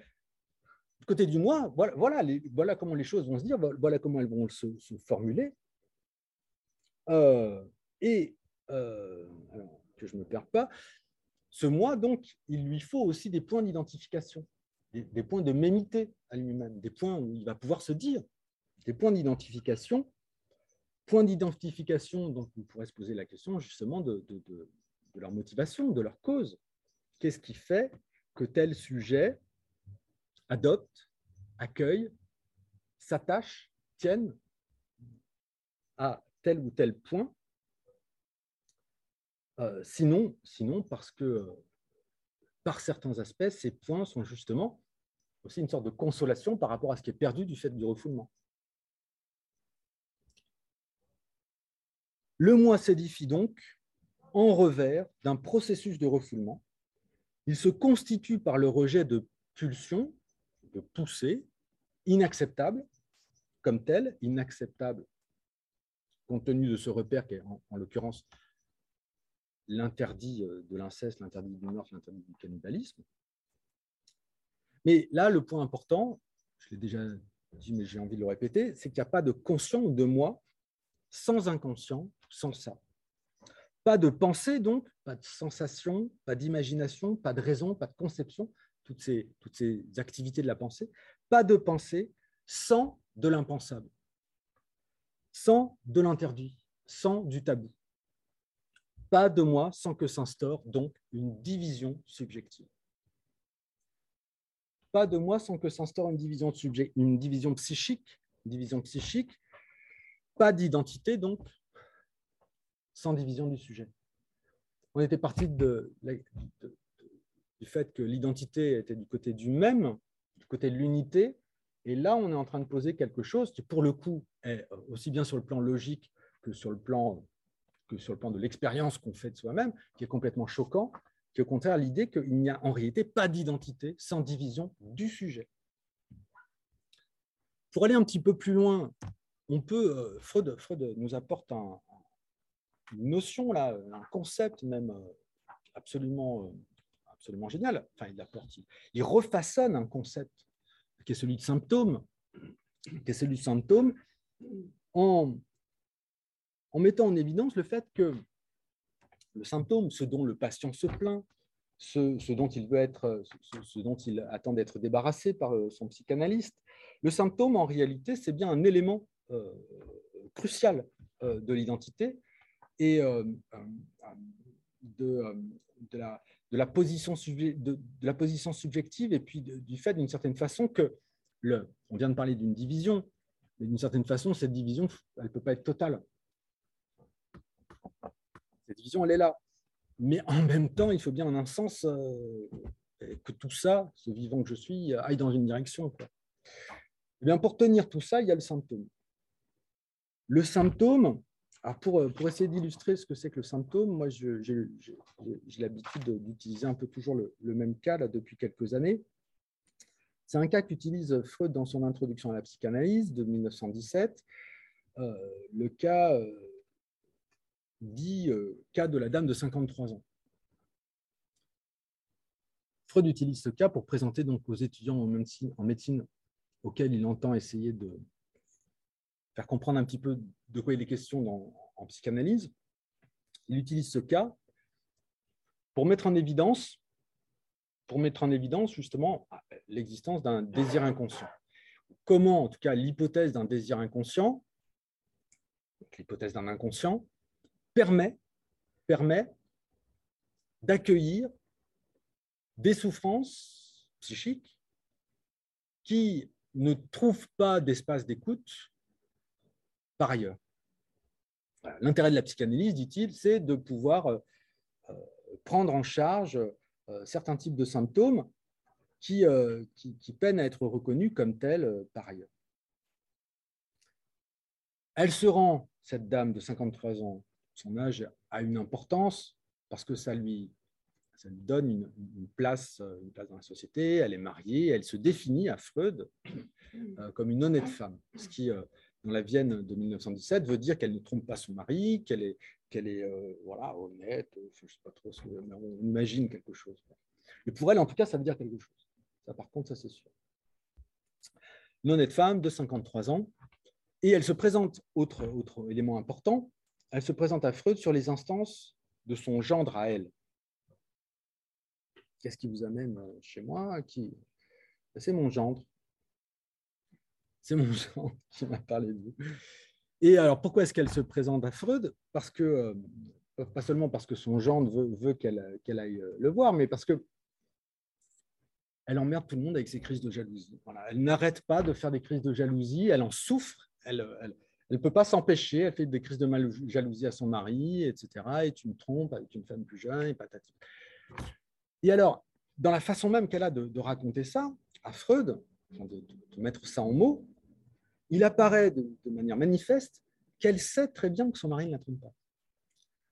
côté du moi, voilà, comment les choses vont se dire, voilà comment elles vont se, formuler. Euh, et, euh, que je ne me perds pas, ce moi, donc, il lui faut aussi des points d'identification, des, points de mémité à lui-même, des points où il va pouvoir se dire, des points d'identification, points d'identification, donc on pourrait se poser la question justement de, leur motivation, de leur cause. Qu'est-ce qui fait que tel sujet adopte, accueille, s'attache, tienne à tel ou tel point? Euh, sinon, sinon, parce que par certains aspects, ces points sont justement aussi une sorte de consolation par rapport à ce qui est perdu du fait du refoulement. Le moi s'édifie donc en revers d'un processus de refoulement. Il se constitue par le rejet de pulsions de poussée, inacceptable comme tel, inacceptable compte tenu de ce repère qui est en, l'occurrence l'interdit euh, de l'inceste, l'interdit du meurtre, l'interdit du cannibalisme. Mais là, le point important, je l'ai déjà dit, mais j'ai envie de le répéter, c'est qu'il n'y a pas de conscient de moi sans inconscient, sans ça. Pas de pensée, donc, pas de sensation, pas d'imagination, pas de raison, pas de conception, toutes ces, toutes ces activités de la pensée, pas de pensée sans de l'impensable, sans de l'interdit, sans du tabou. Pas de moi sans que s'instaure donc une division subjective. Pas de moi sans que s'instaure une division, une division psychique, une division psychique. Pas d'identité donc sans division du sujet. On était parti du fait que l'identité était du côté du même, du côté de l'unité. Et là, on est en train de poser quelque chose qui, pour le coup, est aussi bien sur le plan logique que sur le plan, que sur le plan de l'expérience qu'on fait de soi-même, qui est complètement choquant, qui est au contraire l'idée qu'il n'y a en réalité pas d'identité sans division du sujet. Pour aller un petit peu plus loin, on peut, euh, Freud, Freud nous apporte une notion, là, un concept même euh, absolument euh, absolument génial. Enfin, il apporte, il, refaçonne un concept qui est celui de symptôme, qui est celui en, mettant en évidence le fait que le symptôme, ce dont le patient se plaint, ce, dont il veut être, ce, dont il attend d'être débarrassé par euh, son psychanalyste, le symptôme, en réalité, c'est bien un élément crucial de l'identité et de, de, la, de la position, de, la position subjective et puis du fait d'une certaine façon que, le, on vient de parler d'une division, Mais d'une certaine façon, cette division, elle ne peut pas être totale. Cette division, elle est là. Mais en même temps, il faut bien en un sens euh, que tout ça, ce vivant que je suis, aille dans une direction. Quoi. Eh bien, pour tenir tout ça, il y a le symptôme. Le symptôme, pour, pour, essayer d'illustrer ce que c'est que le symptôme, moi, j'ai l'habitude d'utiliser un peu toujours le, même cas depuis quelques années. C'est un cas qu'utilise Freud dans son introduction à la psychanalyse de 1917. Euh, le cas euh, dit euh, cas de la dame de 53 ans. Freud utilise ce cas pour présenter donc aux étudiants en médecine auxquels il entend essayer de faire comprendre un petit peu de quoi il est question dans, en psychanalyse. Il utilise ce cas pour mettre en évidence, pour mettre en évidence justement l'existence d'un désir inconscient. Comment, en tout cas, l'hypothèse d'un désir inconscient, l'hypothèse d'un inconscient, permet, permet d'accueillir des souffrances psychiques qui ne trouvent pas d'espace d'écoute par ailleurs. L'intérêt de la psychanalyse, dit-il, c'est de pouvoir euh, euh, prendre en charge euh, certains types de symptômes qui, peinent à être reconnus comme tels par ailleurs. Elle se rend, cette dame de 53 ans, son âge a une importance parce que ça lui, donne une, place, une place dans la société, elle est mariée, elle se définit à Freud comme une honnête femme, ce qui dans la Vienne de 1917 veut dire qu'elle ne trompe pas son mari, qu'elle est, euh, honnête, je ne sais pas trop, mais on imagine quelque chose. Et pour elle, en tout cas, ça veut dire quelque chose. Ça, par contre, ça c'est sûr. Une honnête femme de 53 ans, et elle se présente, autre, autre élément important, elle se présente à Freud sur les instances de son gendre à elle. Qu'est-ce qui vous amène chez moi qui... C'est mon gendre c'est mon genre qui m'a parlé de vous. Et alors, pourquoi est-ce qu'elle se présente à Freud? Parce que, euh, pas seulement parce que son gendre veut, qu'elle aille euh, le voir, mais parce que elle emmerde tout le monde avec ses crises de jalousie. Voilà. Elle n'arrête pas de faire des crises de jalousie, elle en souffre, elle ne peut pas s'empêcher, elle fait des crises de jalousie à son mari, etc. Et tu me trompes avec une femme plus jeune, et patati. Et alors, dans la façon même qu'elle a de, raconter ça à Freud, de, de, mettre ça en mots, il apparaît de, manière manifeste qu'elle sait très bien que son mari ne la trompe pas.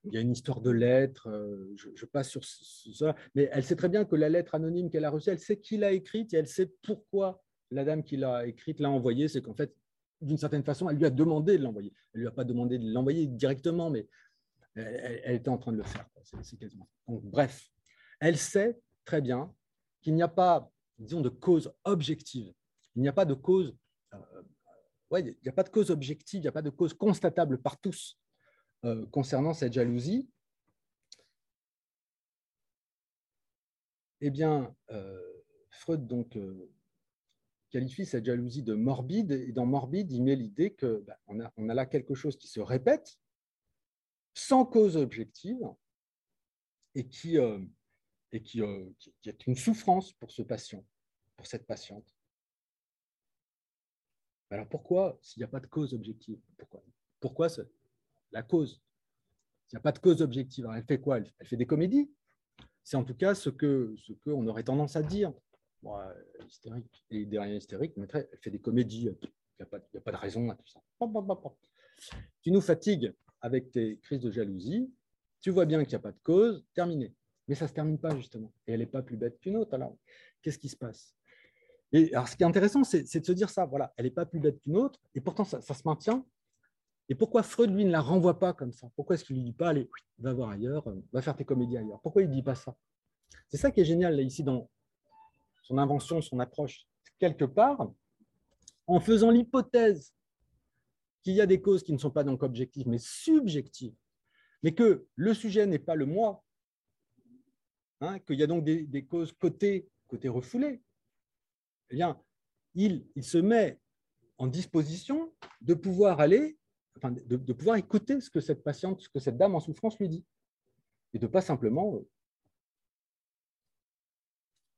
Il y a une histoire de lettre, euh, je, passe sur ça, mais elle sait très bien que la lettre anonyme qu'elle a reçue, elle sait qui l'a écrite et elle sait pourquoi la dame qui l'a écrite l'a envoyée. C'est qu'en fait, d'une certaine façon, elle lui a demandé de l'envoyer. Elle ne lui a pas demandé de l'envoyer directement, mais elle, était en train de le faire. C'est quasiment. Donc, bref, elle sait très bien qu'il n'y a pas, disons, de cause objective. Il n'y a pas de cause euh, il n'y a pas de cause objective, il n'y a pas de cause constatable par tous euh, concernant cette jalousie, eh bien, euh, Freud donc, euh, qualifie cette jalousie de morbide, et dans morbide, il met l'idée qu'on bah, a, on a là quelque chose qui se répète, sans cause objective, et qui, et qui, qui est une souffrance pour ce patient, pour cette patiente. Alors pourquoi, s'il n'y a pas de cause objective Pourquoi, la cause? S'il n'y a pas de cause objective, elle fait quoi? Elle, fait des comédies. C'est en tout cas ce qu'on ce que aurait tendance à dire. hystérique et derrière hystérique, elle fait des comédies. Il n'y a, a, pas de raison à tout ça. Tu nous fatigues avec tes crises de jalousie. Tu vois bien qu'il n'y a pas de cause. Terminé. Mais ça ne se termine pas, justement. Et elle n'est pas plus bête qu'une autre. Alors, qu'est-ce qui se passe? Et alors, ce qui est intéressant, c'est de se dire ça, voilà, elle n'est pas plus bête qu'une autre, et pourtant, ça, se maintient. Et pourquoi Freud, lui, ne la renvoie pas comme ça? Pourquoi est-ce qu'il ne lui dit pas, allez, va voir ailleurs, euh, va faire tes comédies ailleurs? Pourquoi il ne dit pas ça? C'est ça qui est génial, là, ici, dans son invention, son approche. Quelque part, en faisant l'hypothèse qu'il y a des causes qui ne sont pas donc objectives, mais subjectives, mais que le sujet n'est pas le moi, hein, qu'il y a donc des, des causes côté, côté refoulé, eh bien, il, se met en disposition de pouvoir aller, de, pouvoir écouter ce que cette patiente, ce que cette dame en souffrance lui dit, et de pas simplement euh,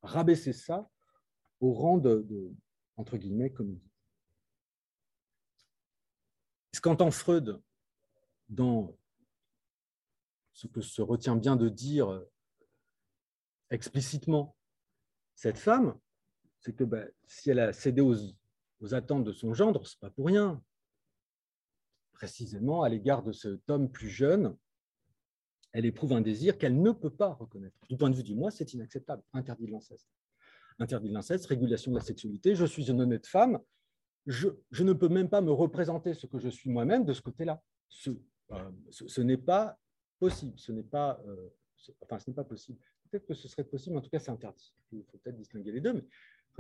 rabaisser ça au rang de, entre guillemets, comédie. Ce qu'entend Freud dans ce que se retient bien de dire explicitement cette femme, c'est que ben, si elle a cédé aux, attentes de son gendre, ce n'est pas pour rien. Précisément à l'égard de cet homme plus jeune, elle éprouve un désir qu'elle ne peut pas reconnaître. Du point de vue du moi, c'est inacceptable, interdit de l'inceste. Interdit de l'inceste, régulation de la sexualité, je suis une honnête femme, je, ne peux même pas me représenter ce que je suis moi-même de ce côté-là. Ce, euh, n'est pas possible, ce n'est pas, euh, enfin, ce n'est pas possible. Peut-être que ce serait possible, en tout cas, c'est interdit. Il faut peut-être distinguer les deux, mais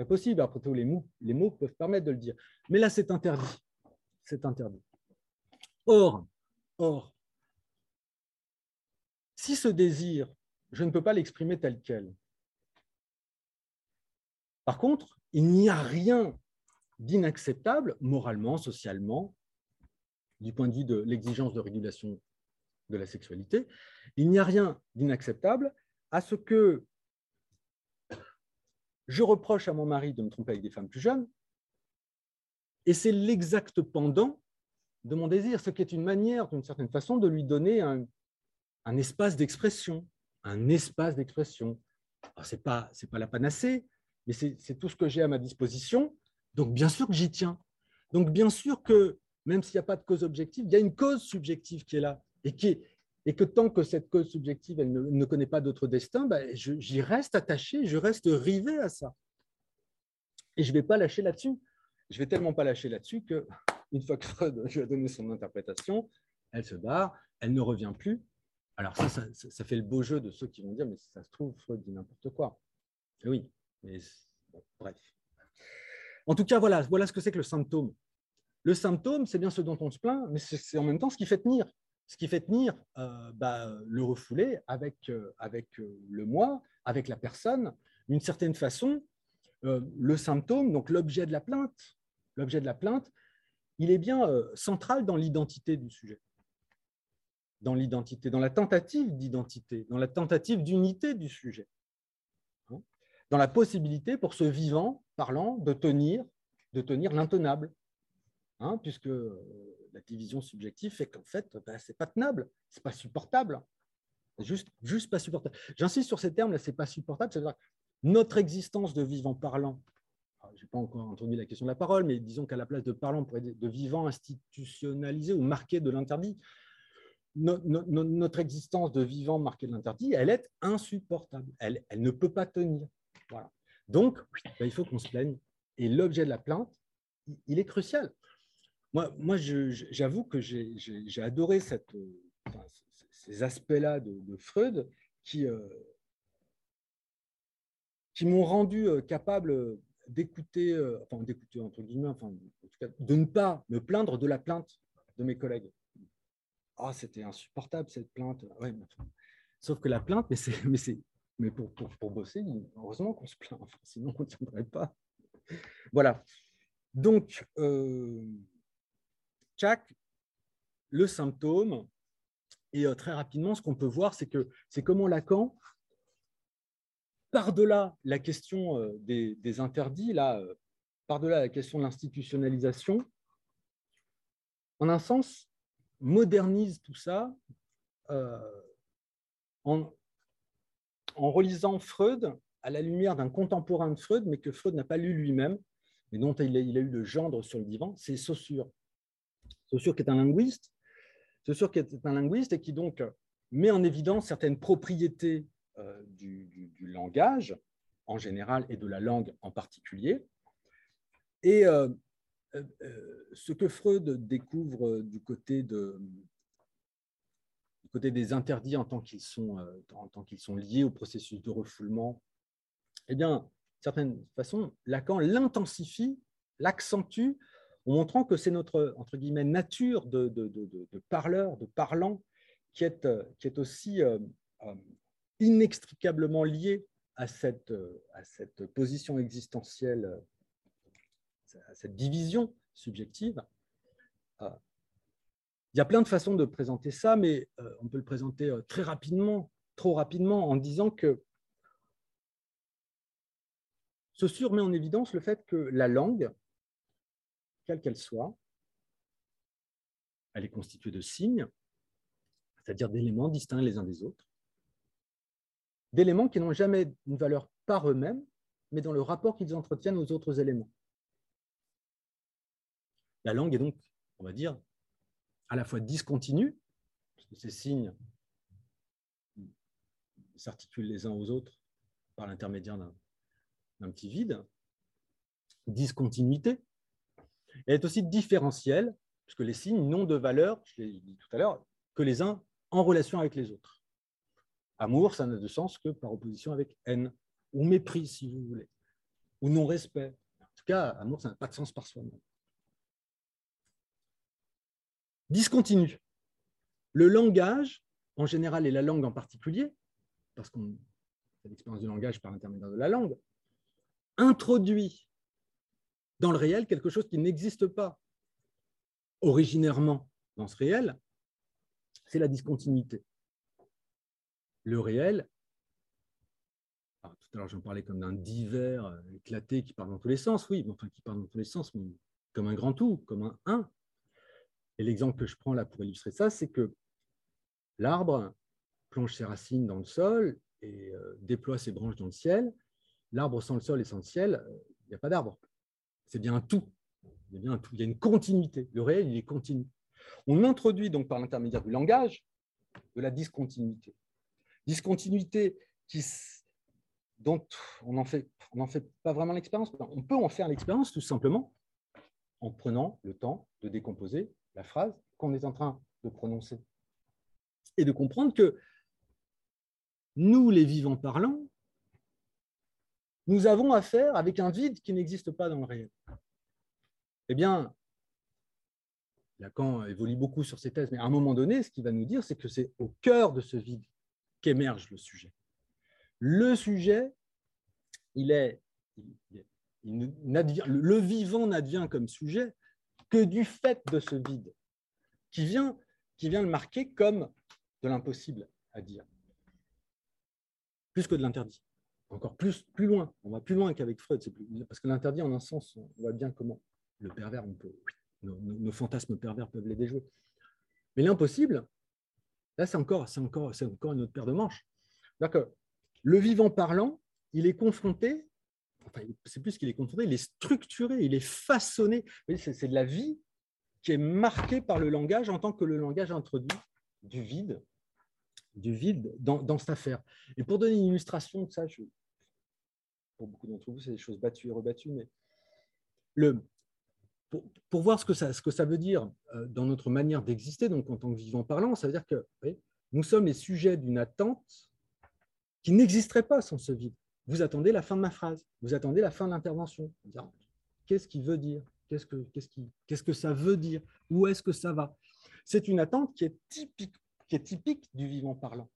possible. Après tout, les mots, les mots peuvent permettre de le dire. Mais là, c'est interdit. C'est interdit. Or, or, si ce désir, je ne peux pas l'exprimer tel quel, par contre, il n'y a rien d'inacceptable moralement, socialement, du point de vue de l'exigence de régulation de la sexualité, il n'y a rien d'inacceptable à ce que je reproche à mon mari de me tromper avec des femmes plus jeunes, et c'est l'exact pendant de mon désir, ce qui est une manière, d'une certaine façon, de lui donner un, espace d'expression, un espace d'expression. Ce n'est pas, pas la panacée, mais c'est tout ce que j'ai à ma disposition. Donc, bien sûr que j'y tiens. Donc, bien sûr que, même s'il n'y a pas de cause objective, il y a une cause subjective qui est là. Et, qui et que tant que cette cause subjective, elle ne, connaît pas d'autre destin, ben, j'y reste attaché, je reste rivé à ça. Et je ne vais pas lâcher là-dessus. Je ne vais tellement pas lâcher là-dessus que, une fois que Freud lui a donné son interprétation, elle se barre, elle ne revient plus, alors ça, ça, fait le beau jeu de ceux qui vont dire, mais ça se trouve, Freud dit n'importe quoi. oui, mais bref. En tout cas, voilà, voilà ce que c'est que le symptôme. Le symptôme, c'est bien ce dont on se plaint, mais c'est en même temps ce qui fait tenir. Ce qui fait tenir euh, bah, le refoulé avec, euh, euh, le moi, avec la personne, d'une certaine façon, le symptôme, donc l'objet de la plainte, l'objet de la plainte, il est bien central dans l'identité du sujet. Dans l'identité, dans la tentative d'identité, dans la tentative d'unité du sujet, hein, dans la possibilité pour ce vivant parlant de tenir, de tenir l'intenable, hein, puisque la division subjective fait qu'en fait, ben, ce n'est pas tenable, ce n'est pas supportable, juste, juste pas supportable. J'insiste sur ces termes-là, ce n'est pas supportable, c'est-à-dire notre existence de vivant parlant, je n'ai pas encore introduit la question de la parole, mais disons qu'à la place de parlant, pour de vivant institutionnalisé ou marqué de l'interdit, notre existence de vivant marqué de l'interdit, elle est insupportable. Elle, ne peut pas tenir. Voilà. Donc, ben, il faut qu'on se plaigne. Et l'objet de la plainte, il est crucial. Moi, moi j'avoue que j'ai adoré cette, ces aspects-là de, Freud qui, euh, qui m'ont rendu euh, capable d'écouter, euh, enfin d'écouter entre guillemets, enfin, en tout cas, de ne pas me plaindre de la plainte de mes collègues. Ah, c'était insupportable cette plainte. sauf que la plainte, mais, mais, mais pour, pour, pour, bosser, heureusement qu'on se plaint, sinon on ne tiendrait pas. Voilà. Donc, euh, tchac, le symptôme, et euh, très rapidement, ce qu'on peut voir, c'est que c'est comment Lacan, par-delà la question euh, des, interdits, là, euh, par-delà la question de l'institutionnalisation, en un sens, modernise tout ça euh, en, relisant Freud à la lumière d'un contemporain de Freud, mais que Freud n'a pas lu lui-même, mais dont il a, eu le gendre sur le divan, c'est Saussure. Saussure qui est un linguiste, qui est un linguiste et qui donc met en évidence certaines propriétés euh, du, langage en général et de la langue en particulier. Et euh, euh, ce que Freud découvre du côté, de, du côté des interdits en tant qu'ils sont, en tant sont liés au processus de refoulement, eh bien, d'une certaine façon, Lacan l'intensifie, l'accentue, en montrant que c'est notre entre guillemets, nature de, de, de, parleur, de parlant, qui est, qui est aussi inextricablement liée à cette, à cette position existentielle cette division subjective. Euh, il y a plein de façons de présenter ça, mais euh, on peut le présenter euh, très rapidement, trop rapidement, en disant que ce surmet en évidence le fait que la langue, quelle qu'elle soit, elle est constituée de signes, c'est-à-dire d'éléments distincts les uns des autres, d'éléments qui n'ont jamais une valeur par eux-mêmes, mais dans le rapport qu'ils entretiennent aux autres éléments. La langue est donc, on va dire, à la fois discontinue, parce que ces signes s'articulent les uns aux autres par l'intermédiaire d'un petit vide, discontinuité, elle est aussi différentielle, puisque les signes n'ont de valeur, je l'ai dit tout à l'heure, que les uns en relation avec les autres. Amour, ça n'a de sens que par opposition avec haine, ou mépris, si vous voulez, ou non-respect. En tout cas, amour, ça n'a pas de sens par soi-même. Discontinu. Le langage, en général, et la langue en particulier, parce qu'on fait l'expérience du langage par l'intermédiaire de la langue, introduit dans le réel quelque chose qui n'existe pas originairement dans ce réel, c'est la discontinuité. Le réel, tout à l'heure j'en parlais comme d'un divers euh, éclaté qui part dans tous les sens, oui, enfin qui part dans tous les sens, mais comme un grand tout, comme un un. Et l'exemple que je prends là pour illustrer ça, c'est que l'arbre plonge ses racines dans le sol et euh, déploie ses branches dans le ciel. L'arbre sans le sol et sans le ciel, euh, il n'y a pas d'arbre. C'est bien un tout. Il y a bien un tout. Il y a une continuité. Le réel, il est continu. On introduit donc par l'intermédiaire du langage de la discontinuité. Discontinuité qui, dont on n'en on fait pas vraiment l'expérience. On peut en faire l'expérience tout simplement en prenant le temps de décomposer la phrase qu'on est en train de prononcer et de comprendre que nous, les vivants parlants, nous avons affaire avec un vide qui n'existe pas dans le réel. Eh bien, Lacan évolue beaucoup sur ces thèses, mais à un moment donné, ce qu'il va nous dire, c'est que c'est au cœur de ce vide qu'émerge le sujet. Le sujet, il est, le vivant n'advient comme sujet que du fait de ce vide, qui vient, qui vient le marquer comme de l'impossible à dire, plus que de l'interdit. Encore plus, plus loin, on va plus loin qu'avec Freud, parce que l'interdit, en un sens, on voit bien comment le pervers, nos, fantasmes pervers peuvent les déjouer. Mais l'impossible, là, c'est encore, encore une autre paire de manches. Que le vivant parlant, il est confronté, enfin, c'est plus qu'il est confronté, il est structuré, il est façonné. C'est de la vie qui est marquée par le langage en tant que le langage introduit du vide, du vide dans, cette affaire. Et pour donner une illustration de ça, pour beaucoup d'entre vous, c'est des choses battues et rebattues, mais le, pour, voir ce que, ça, ce que ça veut dire euh, dans notre manière d'exister, donc en tant que vivant parlant, ça veut dire que nous sommes les sujets d'une attente qui n'existerait pas sans ce vide. Vous attendez la fin de ma phrase, vous attendez la fin de l'intervention. Qu'est-ce qu'il veut dire? Que, qu'est-ce, qui, qu'est-ce que ça veut dire? Où est-ce que ça va? C'est une attente qui est typique, qui est typique du vivant parlant.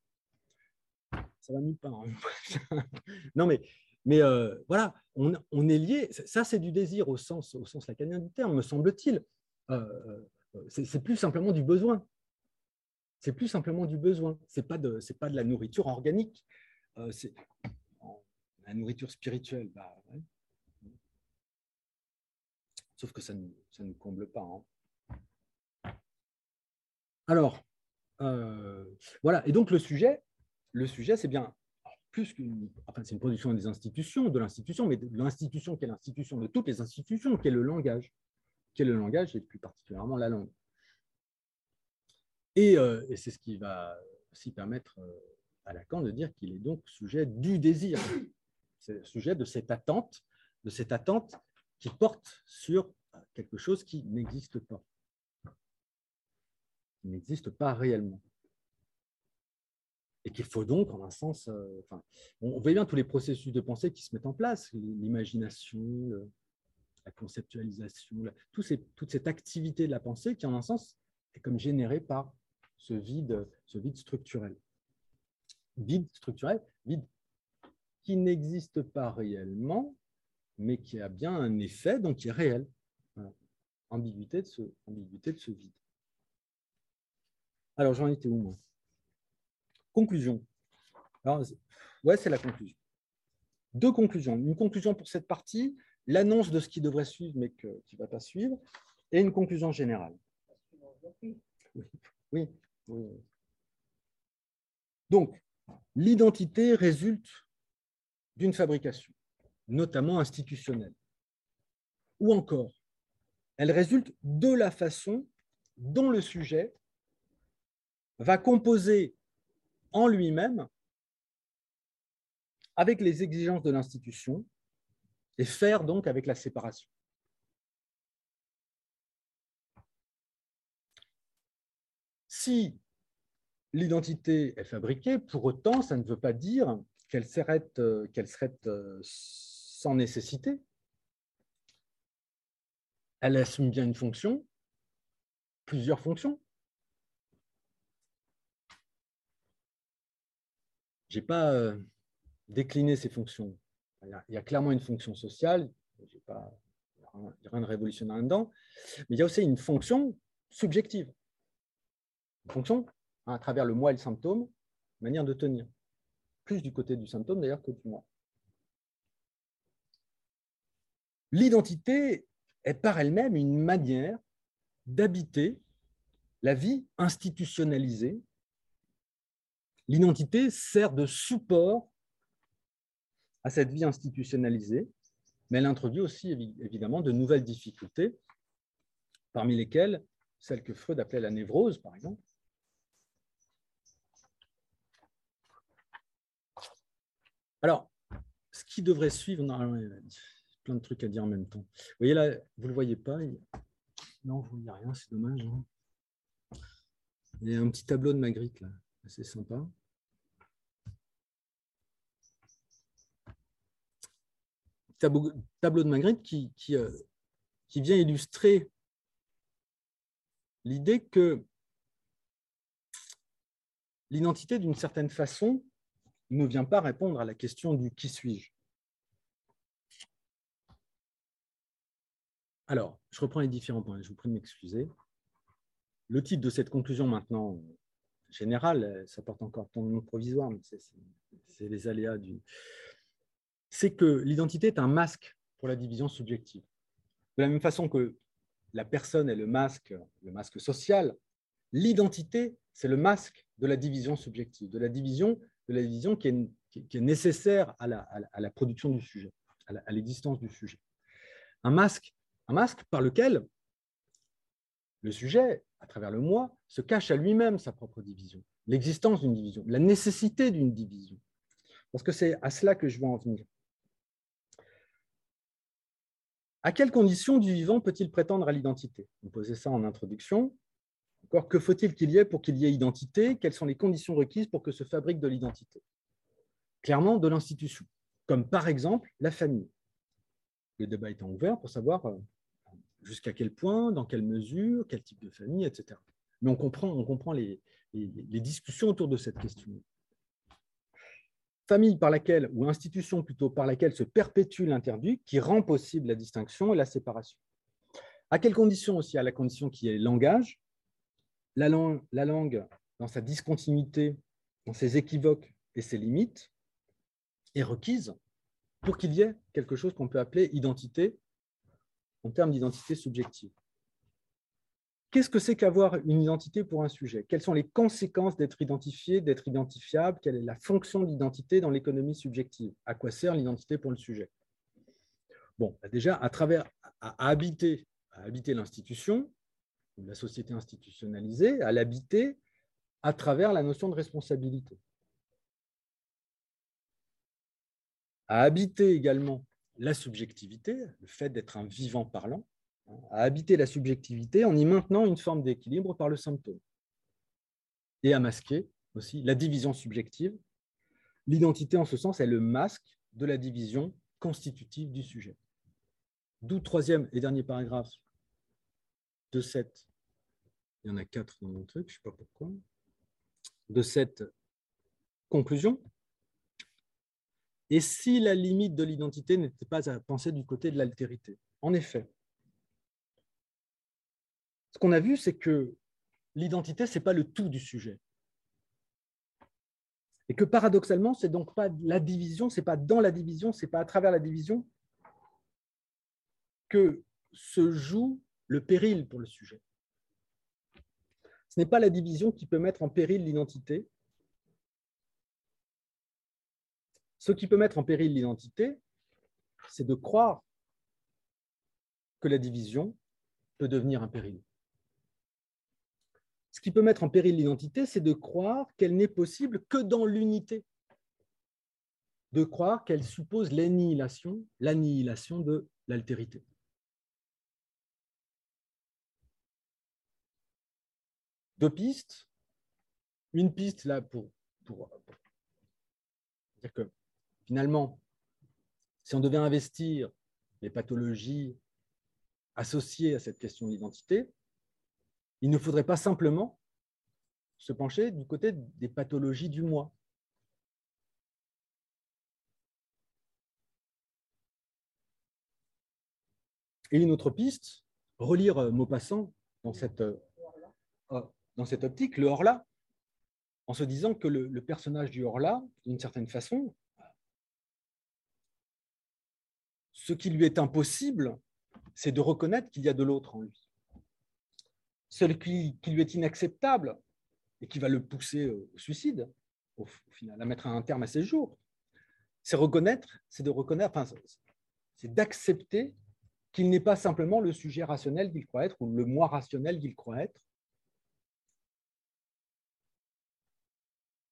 Ça va nulle part. Hein. *laughs* non, mais euh, voilà, on, est lié. Ça, c'est du désir au sens, au sens lacanien du terme, me semble-t-il. Euh, euh, c'est plus simplement du besoin. C'est plus simplement du besoin. C'est pas de, pas de la nourriture organique. c'est la nourriture spirituelle. Bah, Sauf que ça ne nous comble pas. Hein. Alors, voilà. Et donc le sujet, le sujet, c'est bien plus qu'une. Enfin, c'est une production des institutions, de l'institution, mais de l'institution qui est l'institution de toutes les institutions, qui est le langage, qui est le langage et plus particulièrement la langue. Et, euh, c'est ce qui va aussi permettre euh, à Lacan de dire qu'il est donc sujet du désir, c'est sujet de cette attente, de cette attente qui porte sur quelque chose qui n'existe pas, n'existe pas réellement et qu'il faut donc, en un sens, euh, on, voit bien tous les processus de pensée qui se mettent en place, l'imagination, la conceptualisation, tout toute cette activité de la pensée qui, en un sens, est comme générée par ce vide, ce vide structurel. Vide structurel, vide qui n'existe pas réellement, mais qui a bien un effet, donc qui est réel. Ambiguïté de ce vide. Alors, j'en étais où, moi? Conclusion. ouais, c'est la conclusion. Deux conclusions. Une conclusion pour cette partie, l'annonce de ce qui devrait suivre mais qui ne va pas suivre, et une conclusion générale. Oui, Donc, l'identité résulte d'une fabrication, notamment institutionnelle. Ou encore, elle résulte de la façon dont le sujet va composer en lui-même avec les exigences de l'institution et faire donc avec la séparation. Si l'identité est fabriquée, pour autant, ça ne veut pas dire qu'elle serait, euh, euh, sans nécessité. Elle assume bien une fonction, plusieurs fonctions. Je n'ai pas euh, décliné ces fonctions. Il y, a, clairement une fonction sociale, il n'y a rien de révolutionnaire là-dedans, mais il y a aussi une fonction subjective. Une fonction à travers le moi et le symptôme, manière de tenir. Plus du côté du symptôme d'ailleurs que du moi. L'identité est par elle-même une manière d'habiter la vie institutionnalisée. L'identité sert de support à cette vie institutionnalisée, mais elle introduit aussi évidemment de nouvelles difficultés, parmi lesquelles celle que Freud appelait la névrose, par exemple. Alors, ce qui devrait suivre, plein de trucs à dire en même temps. Vous voyez là, vous ne le voyez pas Non, vous ne voyez rien, c'est dommage. Hein. il y a un petit tableau de Magritte, là, assez sympa. Tableau, de Magritte qui, euh, qui, vient illustrer l'idée que l'identité, d'une certaine façon, ne vient pas répondre à la question du qui suis-je. Alors, je reprends les différents points, je vous prie de m'excuser. Le titre de cette conclusion maintenant générale, ça porte encore ton nom provisoire, mais c'est les aléas du, c'est que l'identité est un masque pour la division subjective. De la même façon que la personne est le masque, le masque social, l'identité, c'est le masque de la division subjective, de la division, de la division qui, est, nécessaire à la, production du sujet, à l'existence du sujet. Un masque, un masque par lequel le sujet, à travers le moi, se cache à lui-même sa propre division, l'existence d'une division, la nécessité d'une division. Parce que c'est à cela que je veux en venir. À quelles conditions du vivant peut-il prétendre à l'identité? On posait ça en introduction. Encore, que faut-il qu'il y ait pour qu'il y ait identité? Quelles sont les conditions requises pour que se fabrique de l'identité? Clairement, de l'institution, comme par exemple la famille. Le débat étant ouvert pour savoir euh, jusqu'à quel point, dans quelle mesure, quel type de famille, etc. Mais on comprend, on comprend les, les discussions autour de cette question famille par laquelle, ou institution plutôt, par laquelle se perpétue l'interdit, qui rend possible la distinction et la séparation. À quelles conditions aussi? À la condition qu'il y ait langage, la langue dans sa discontinuité, dans ses équivoques et ses limites, est requise pour qu'il y ait quelque chose qu'on peut appeler identité en termes d'identité subjective. Qu'est-ce que c'est qu'avoir une identité pour un sujet? Quelles sont les conséquences d'être identifié, d'être identifiable? Quelle est la fonction de l'identité dans l'économie subjective? À quoi sert l'identité pour le sujet? Bon, bah déjà, à travers, à, habiter, à habiter l'institution, la société institutionnalisée, à l'habiter à travers la notion de responsabilité. À habiter également la subjectivité, le fait d'être un vivant parlant, à habiter la subjectivité en y maintenant une forme d'équilibre par le symptôme. Et à masquer aussi la division subjective. L'identité, en ce sens, est le masque de la division constitutive du sujet. D'où troisième et dernier paragraphe de cette, il y en a quatre dans mon truc, je ne sais pas pourquoi, de cette conclusion. Et si la limite de l'identité n'était pas à penser du côté de l'altérité? En effet, ce qu'on a vu, c'est que l'identité, ce n'est pas le tout du sujet. Et que paradoxalement, c'est donc pas la division, c'est pas dans la division, c'est pas à travers la division que se joue le péril pour le sujet. Ce n'est pas la division qui peut mettre en péril l'identité. Ce qui peut mettre en péril l'identité, c'est de croire que la division peut devenir un péril. Ce qui peut mettre en péril l'identité, c'est de croire qu'elle n'est possible que dans l'unité, de croire qu'elle suppose l'annihilation, l'annihilation de l'altérité. Deux pistes. Une piste là pour, pour dire que finalement, si on devait investir les pathologies associées à cette question de l'identité, il ne faudrait pas simplement se pencher du côté des pathologies du moi. Et une autre piste, relire euh, Maupassant dans cette, euh, euh, dans cette optique, le Horla, en se disant que le, le personnage du Horla, d'une certaine façon, ce qui lui est impossible, c'est de reconnaître qu'il y a de l'autre en lui ce qui, lui est inacceptable et qui va le pousser au suicide, au, final, à mettre un terme à ses jours, c'est reconnaître, c'est de reconnaître, enfin, c'est d'accepter qu'il n'est pas simplement le sujet rationnel qu'il croit être ou le moi rationnel qu'il croit être,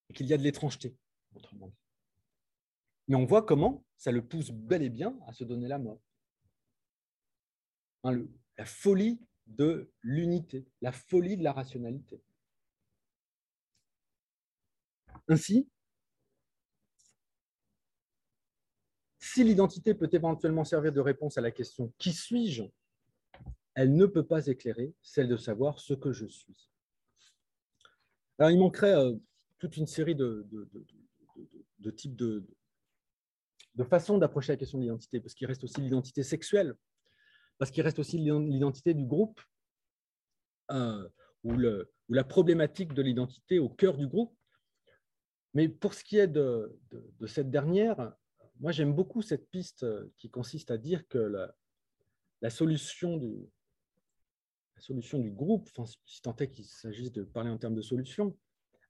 et qu'il y a de l'étrangeté, autrement Mais on voit comment ça le pousse bel et bien à se donner la mort. La folie de l'unité, la folie de la rationalité. Ainsi, si l'identité peut éventuellement servir de réponse à la question qui suis-je, elle ne peut pas éclairer celle de savoir ce que je suis. Alors, il manquerait euh, toute une série de, de types de, de façons d'approcher la question de l'identité, parce qu'il reste aussi l'identité sexuelle, parce qu'il reste aussi l'identité du groupe, euh, ou, la problématique de l'identité au cœur du groupe. Mais pour ce qui est de, cette dernière, moi j'aime beaucoup cette piste qui consiste à dire que la, solution, du, solution du groupe, si tant est qu'il s'agisse de parler en termes de solution,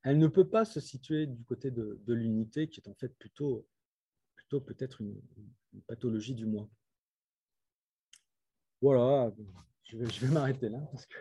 elle ne peut pas se situer du côté de, l'unité, qui est en fait plutôt, plutôt peut-être une, une pathologie du moi. Voilà, je vais, m'arrêter là. Parce que...